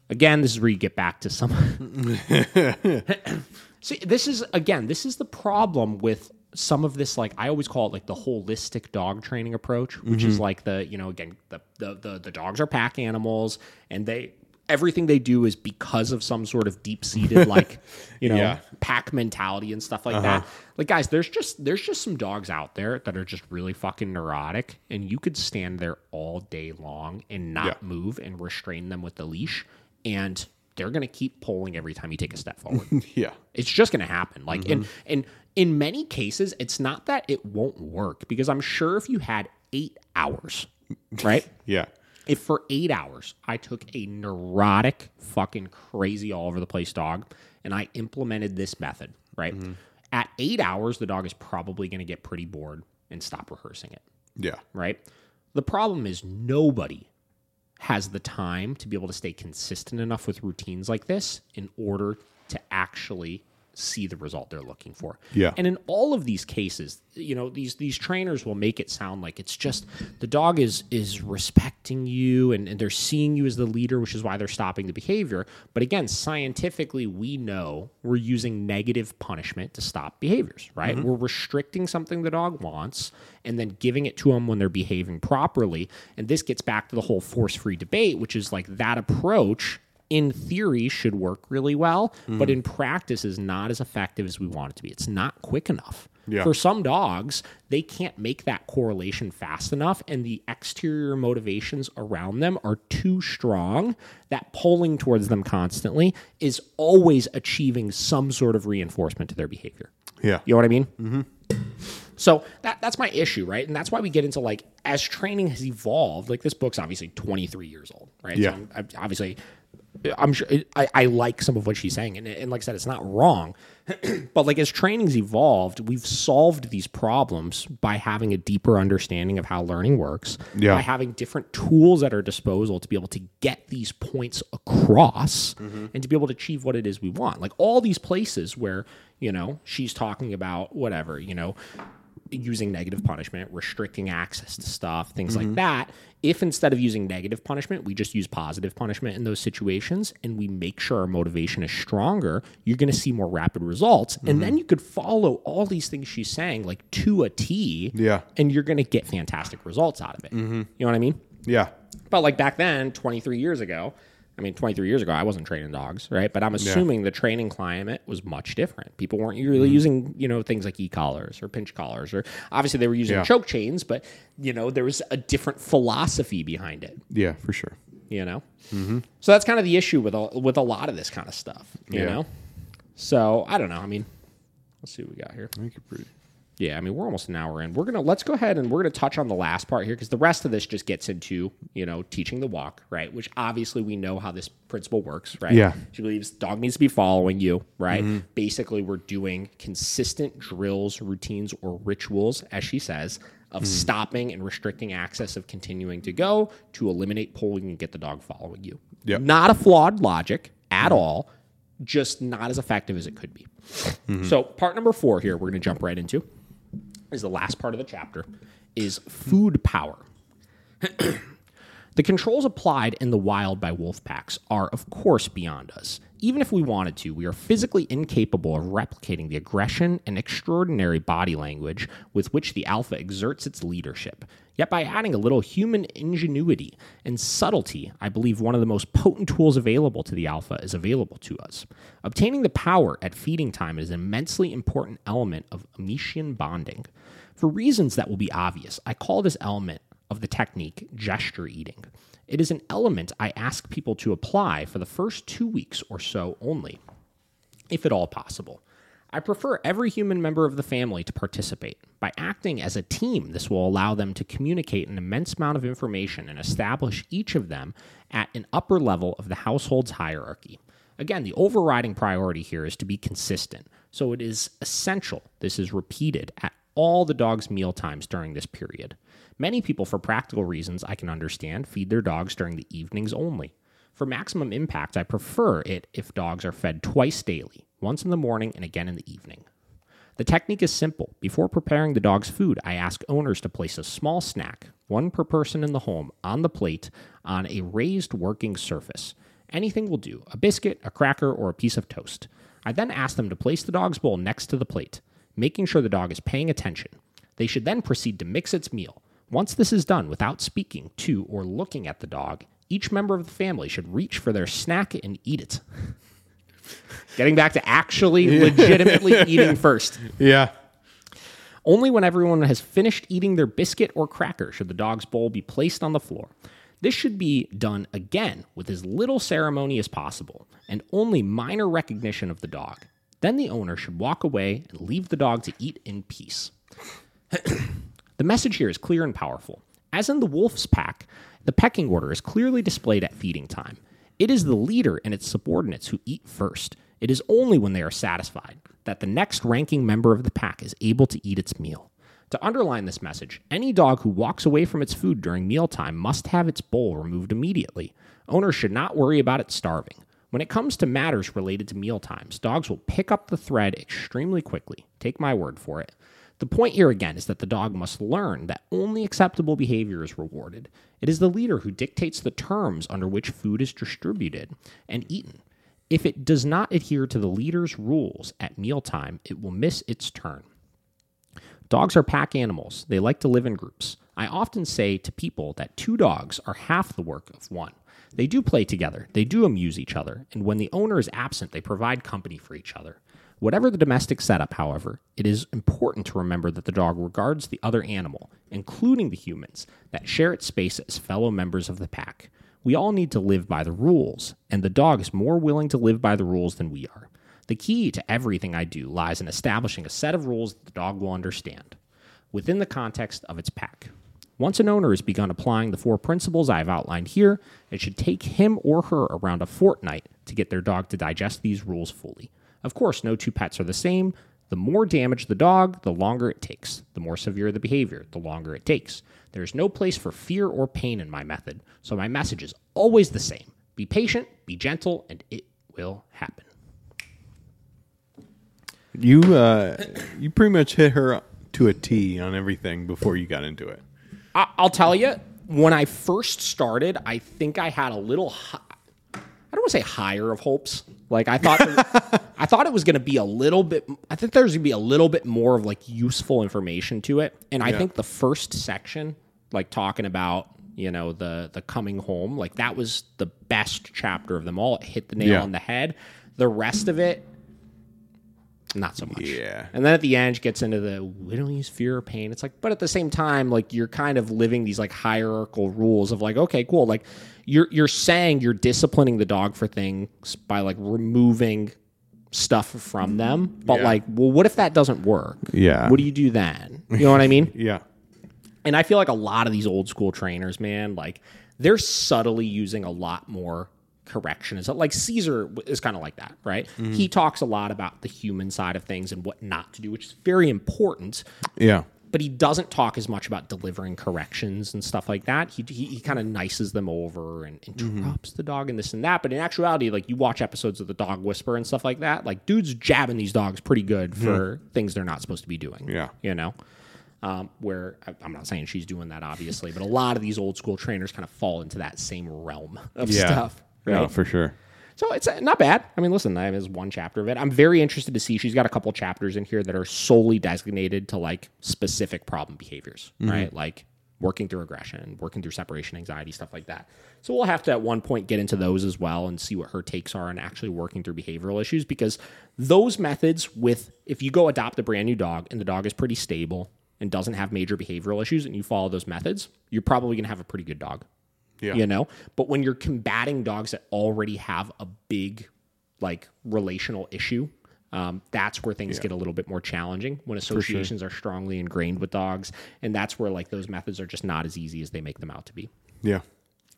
Again, this is where you get back to some. See, this is, again, this is the problem with some of this like i always call it like the holistic dog training approach which is mm-hmm. like the you know again the, the the the dogs are pack animals and they everything they do is because of some sort of deep seated like you know Yeah. pack mentality and stuff like uh-huh. that like guys there's just there's just some dogs out there that are just really fucking neurotic and you could stand there all day long and not Yeah. move and restrain them with the leash and they're going to keep pulling every time you take a step forward yeah. it's just going to happen. Like, and mm-hmm. and in many cases, it's not that it won't work because I'm sure if you had eight hours, right? Yeah. if for eight hours I took a neurotic, fucking crazy, all over the place dog and I implemented this method, right? Mm-hmm. At eight hours, the dog is probably going to get pretty bored and stop rehearsing it Yeah. right? The problem is nobody has the time to be able to stay consistent enough with routines like this in order to actually see the result they're looking for. Yeah. And in all of these cases, you know, these these trainers will make it sound like it's just the dog is is respecting you and, and they're seeing you as the leader, which is why they're stopping the behavior. But again, scientifically, we know we're using negative punishment to stop behaviors, right? Mm-hmm. We're restricting something the dog wants and then giving it to them when they're behaving properly. And this gets back to the whole force free debate, which is like that approach in theory should work really well, but in practice is not as effective as we want it to be. It's not quick enough. Yeah. For some dogs, they can't make that correlation fast enough, and the exterior motivations around them are too strong that pulling towards them constantly is always achieving some sort of reinforcement to their behavior. Yeah. You know what I mean? Mm-hmm. So that that's my issue, right? And that's why we get into like as training has evolved. Like this book's obviously 23 years old, right? Yeah. So I'm, I'm- obviously, I'm sure I, I like some of what she's saying, and, and like I said, it's not wrong. but like as training's evolved, we've solved these problems by having a deeper understanding of how learning works. Yeah. By having different tools at our disposal to be able to get these points across mm-hmm. and to be able to achieve what it is we want. Like all these places where, you know, she's talking about whatever, you know, using negative punishment, restricting access to stuff, things like mm-hmm. that. If instead of using negative punishment, we just use positive punishment in those situations and we make sure our motivation is stronger, you're going to see more rapid results. And mm-hmm. then you could follow all these things she's saying like to a T. Yeah. And you're going to get fantastic results out of it. Mm-hmm. You know what I mean? Yeah. But like back then, 23 years ago, I mean, 23 years ago, I wasn't training dogs, right? But I'm assuming the training climate was much different. People weren't really Mm-hmm. using, you know, things like e-collars or pinch collars, or obviously they were using Yeah. choke chains, but you know, there was a different philosophy behind it. Yeah, for sure. You know, so that's kind of the issue with a, with a lot of this kind of stuff. You Yeah. know, so I don't know. I mean, Let's see what we got here. I think you're pretty. Yeah, I mean we're almost an hour in. We're gonna let's go ahead and we're gonna touch on the last part here because the rest of this just gets into you know teaching the walk, right? Which obviously we know how this principle works, right? Yeah. She believes dog needs to be following you, right? Mm-hmm. Basically, we're doing consistent drills, routines, or rituals, as she says, of mm-hmm. stopping and restricting access of continuing to go to eliminate pulling and get the dog following you. Yep. Not a flawed logic at mm-hmm. all, just not as effective as it could be. So, part number four here, we're going to jump right into is the last part of the chapter is food power. the controls applied in the wild by wolf packs are of course beyond us. Even if we wanted to, we are physically incapable of replicating the aggression and extraordinary body language with which the alpha exerts its leadership. Yet by adding a little human ingenuity and subtlety, I believe one of the most potent tools available to the alpha is available to us. Obtaining the power at feeding time is an immensely important element of Amichien bonding. For reasons that will be obvious, I call this element of the technique gesture eating. It is an element I ask people to apply for the first two weeks or so only, if at all possible. I prefer every human member of the family to participate. By acting as a team, this will allow them to communicate an immense amount of information and establish each of them at an upper level of the household's hierarchy. Again, the overriding priority here is to be consistent, so it is essential this is repeated at all the dog's meal times during this period. Many people, for practical reasons I can understand, feed their dogs during the evenings only. For maximum impact, I prefer it if dogs are fed twice daily, once in the morning and again in the evening. The technique is simple. Before preparing the dog's food, I ask owners to place a small snack, one per person in the home, on the plate on a raised working surface. Anything will do a biscuit, a cracker, or a piece of toast. I then ask them to place the dog's bowl next to the plate, making sure the dog is paying attention. They should then proceed to mix its meal. Once this is done without speaking to or looking at the dog, each member of the family should reach for their snack and eat it. Getting back to actually legitimately eating first. Yeah. Only when everyone has finished eating their biscuit or cracker should the dog's bowl be placed on the floor. This should be done again with as little ceremony as possible and only minor recognition of the dog. Then the owner should walk away and leave the dog to eat in peace. the message here is clear and powerful. As in the wolf's pack, the pecking order is clearly displayed at feeding time. It is the leader and its subordinates who eat first. It is only when they are satisfied that the next ranking member of the pack is able to eat its meal. To underline this message, any dog who walks away from its food during mealtime must have its bowl removed immediately. Owners should not worry about it starving. When it comes to matters related to mealtimes, dogs will pick up the thread extremely quickly. Take my word for it. The point here again is that the dog must learn that only acceptable behavior is rewarded. It is the leader who dictates the terms under which food is distributed and eaten. If it does not adhere to the leader's rules at mealtime, it will miss its turn. Dogs are pack animals. They like to live in groups. I often say to people that two dogs are half the work of one. They do play together, they do amuse each other, and when the owner is absent, they provide company for each other. Whatever the domestic setup, however, it is important to remember that the dog regards the other animal, including the humans, that share its space as fellow members of the pack. We all need to live by the rules, and the dog is more willing to live by the rules than we are. The key to everything I do lies in establishing a set of rules that the dog will understand within the context of its pack. Once an owner has begun applying the four principles I have outlined here, it should take him or her around a fortnight to get their dog to digest these rules fully. Of course, no two pets are the same. The more damage the dog, the longer it takes. The more severe the behavior, the longer it takes. There is no place for fear or pain in my method, so my message is always the same be patient, be gentle, and it will happen. You uh, you pretty much hit her to a T on everything before you got into it. I- I'll tell you, when I first started, I think I had a little. Hi- I don't want to say higher of hopes. Like I thought, I thought it was going to be a little bit. I think there's going to be a little bit more of like useful information to it. And I think the first section, like talking about you know the the coming home, like that was the best chapter of them all. It hit the nail Yeah. on the head. The rest of it, not so much. Yeah. And then at the end, she gets into the we don't use fear or pain. It's like, but at the same time, like you're kind of living these like hierarchical rules of like, okay, cool. Like you're you're saying you're disciplining the dog for things by like removing stuff from them. But Yeah. like, well, what if that doesn't work? Yeah. What do you do then? You know what I mean? Yeah. And I feel like a lot of these old school trainers, man, like they're subtly using a lot more correction. Is like Cesar is kind of like that, right? Mm-hmm. He talks a lot about the human side of things and what not to do, which is very important. Yeah. But he doesn't talk as much about delivering corrections and stuff like that. He he, he kind of nices them over and interrupts mm-hmm. the dog and this and that. But in actuality, like you watch episodes of the Dog Whisperer and stuff like that, like dudes jabbing these dogs pretty good mm-hmm. for things they're not supposed to be doing. Yeah. you know um, where I'm not saying she's doing that, obviously, but a lot of these old school trainers kind of fall into that same realm of Yeah. stuff. Right. No, for sure. So it's uh, not bad. I mean, listen, that is one chapter of it. I'm very interested to see. She's got a couple chapters in here that are solely designated to like specific problem behaviors, right? Like working through aggression, working through separation anxiety, stuff like that. So we'll have to at one point get into those as well and see what her takes are on actually working through behavioral issues because those methods with if you go adopt a brand new dog and the dog is pretty stable and doesn't have major behavioral issues and you follow those methods, you're probably going to have a pretty good dog Yeah. you know but when you're combating dogs that already have a big like relational issue um, that's where things get a little bit more challenging when associations are strongly ingrained with dogs and that's where like those methods are just not as easy as they make them out to be Yeah.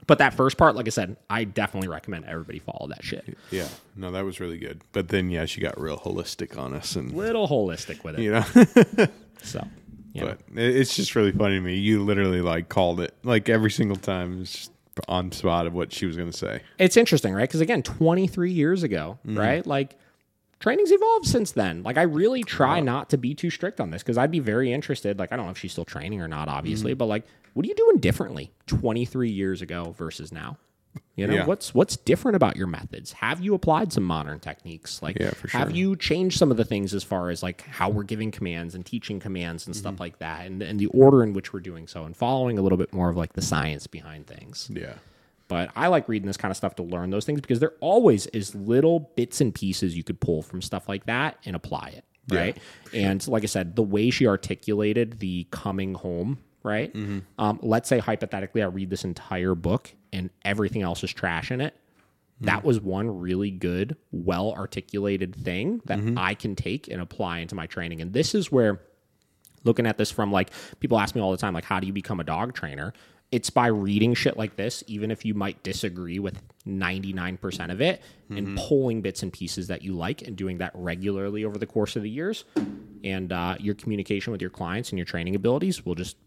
but that first part like i said i definitely recommend everybody follow that shit Yeah. No, that was really good. But then, yeah, she got real holistic on us, and little holistic with it you know, so yeah but it's just really funny to me. You literally like called it like every single time. It's just on spot of what she was going to say. it's interesting, right? Because again, 23 years ago, mm-hmm. right? Like training's evolved since then. Like I really try not to be too strict on this because I'd be very interested. Like I don't know if she's still training or not, obviously, mm-hmm. but like, what are you doing differently 23 years ago versus now? You know, Yeah. what's what's different about your methods? Have you applied some modern techniques? Like, Yeah, for have you changed some of the things as far as like how we're giving commands and teaching commands and stuff mm-hmm. like that, and and the order in which we're doing so, and following a little bit more of like the science behind things. Yeah. But I like reading this kind of stuff to learn those things because there are always is little bits and pieces you could pull from stuff like that and apply it. Right. And like I said, the way she articulated the coming home, right? Um, let's say hypothetically, I read this entire book and everything else is trash in it. That was one really good, well articulated thing that I can take and apply into my training. And this is where looking at this from like people ask me all the time like how do you become a dog trainer it's by reading shit like this even if you might disagree with 99% of it and pulling bits and pieces that you like and doing that regularly over the course of the years and uh, your communication with your clients and your training abilities will just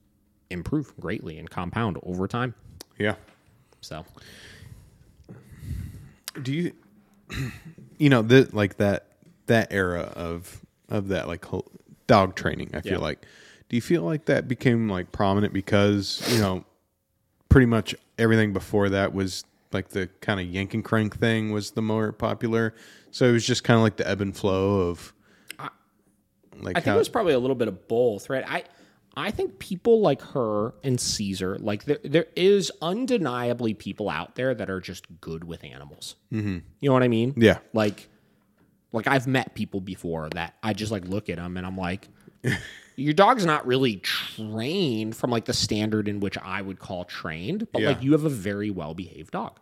improve greatly and compound over time Yeah. so Do you, you know, the, like that that era of of that like whole dog training? I feel Yeah. like. Do you feel like that became like prominent because you know, pretty much everything before that was like the kind of yank and crank thing was the more popular. So it was just kind of like the ebb and flow of. Like I think how, it was probably a little bit of both, right? I I think people like her and Cesar, like there there is undeniably people out there that are just good with animals. Mm-hmm. You know what I mean? Yeah. Like, like I've met people before that I just like look at them and I'm like, your dog's not really trained from like the standard in which I would call trained, but Yeah. like you have a very well behaved dog,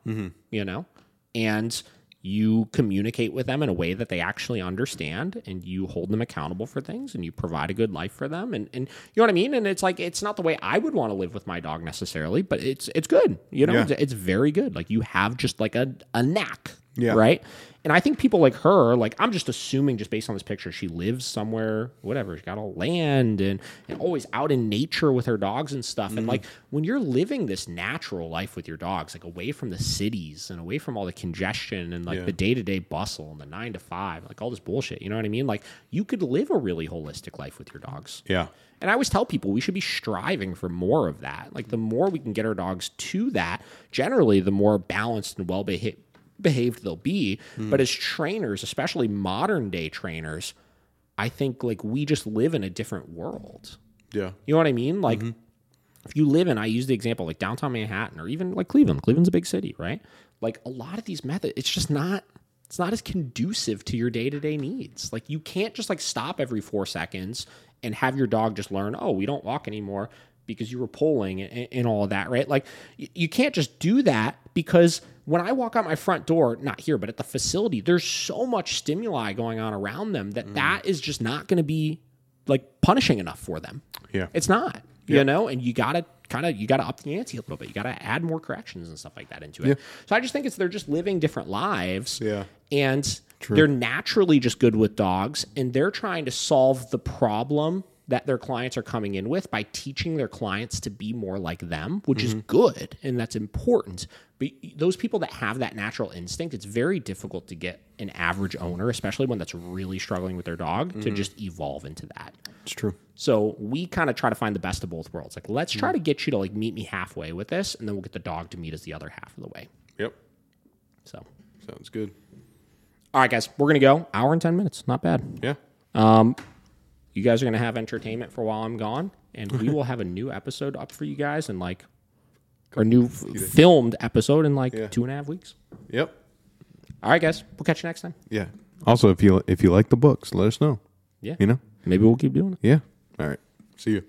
you know, and you communicate with them in a way that they actually understand and you hold them accountable for things and you provide a good life for them and, and you know what I mean? And it's like it's not the way I would want to live with my dog necessarily but it's it's good you know? Yeah. it's, it's very good. Like you have just like a, a knack Yeah. right and I think people like her like I'm just assuming just based on this picture she lives somewhere whatever she's got all land and, and always out in nature with her dogs and stuff Mm-hmm. and like when you're living this natural life with your dogs like away from the cities and away from all the congestion and like Yeah. the day-to-day bustle and the nine to five like all this bullshit you know what i mean like you could live a really holistic life with your dogs yeah. and i always tell people we should be striving for more of that like the more we can get our dogs to that generally the more balanced and well behaved behaved they'll be hmm. but as trainers especially modern day trainers i think like we just live in a different world Yeah. you know what I mean? Like, mm-hmm. if you live in, I use the example like downtown Manhattan or even like Cleveland. Cleveland's a big city, right? Like a lot of these methods, it's just not. It's not as conducive to your day to day needs. Like you can't just like stop every four seconds and have your dog just learn. Oh, we don't walk anymore because you were pulling and, and all of that, right? Like you can't just do that because when I walk out my front door, not here, but at the facility, there's so much stimuli going on around them that mm. that is just not going to be like punishing enough for them. Yeah. It's not, you know, and you got to kind of, you got to up the ante a little bit. You got to add more corrections and stuff like that into it. So I just think it's, they're just living different lives. Yeah. And they're naturally just good with dogs and they're trying to solve the problem that their clients are coming in with by teaching their clients to be more like them, which is mm-hmm. good and that's important. But those people that have that natural instinct, it's very difficult to get an average owner, especially one that's really struggling with their dog, to just evolve into that. It's true. So we kind of try to find the best of both worlds. Like, let's try to get you to like meet me halfway with this, and then we'll get the dog to meet us the other half of the way. Yep. So, Sounds good. all right, guys, we're gonna go hour and ten minutes. Not bad. Yeah. Um, you guys are gonna have entertainment for while I'm gone, and we will have a new episode up for you guys in like, or new f- filmed episode in like Yeah. two and a half weeks. Yep. All right, guys, we'll catch you next time. Yeah. Also, if you if you like the books, let us know. Yeah, You know. maybe we'll keep doing it. Yeah. All right. See you.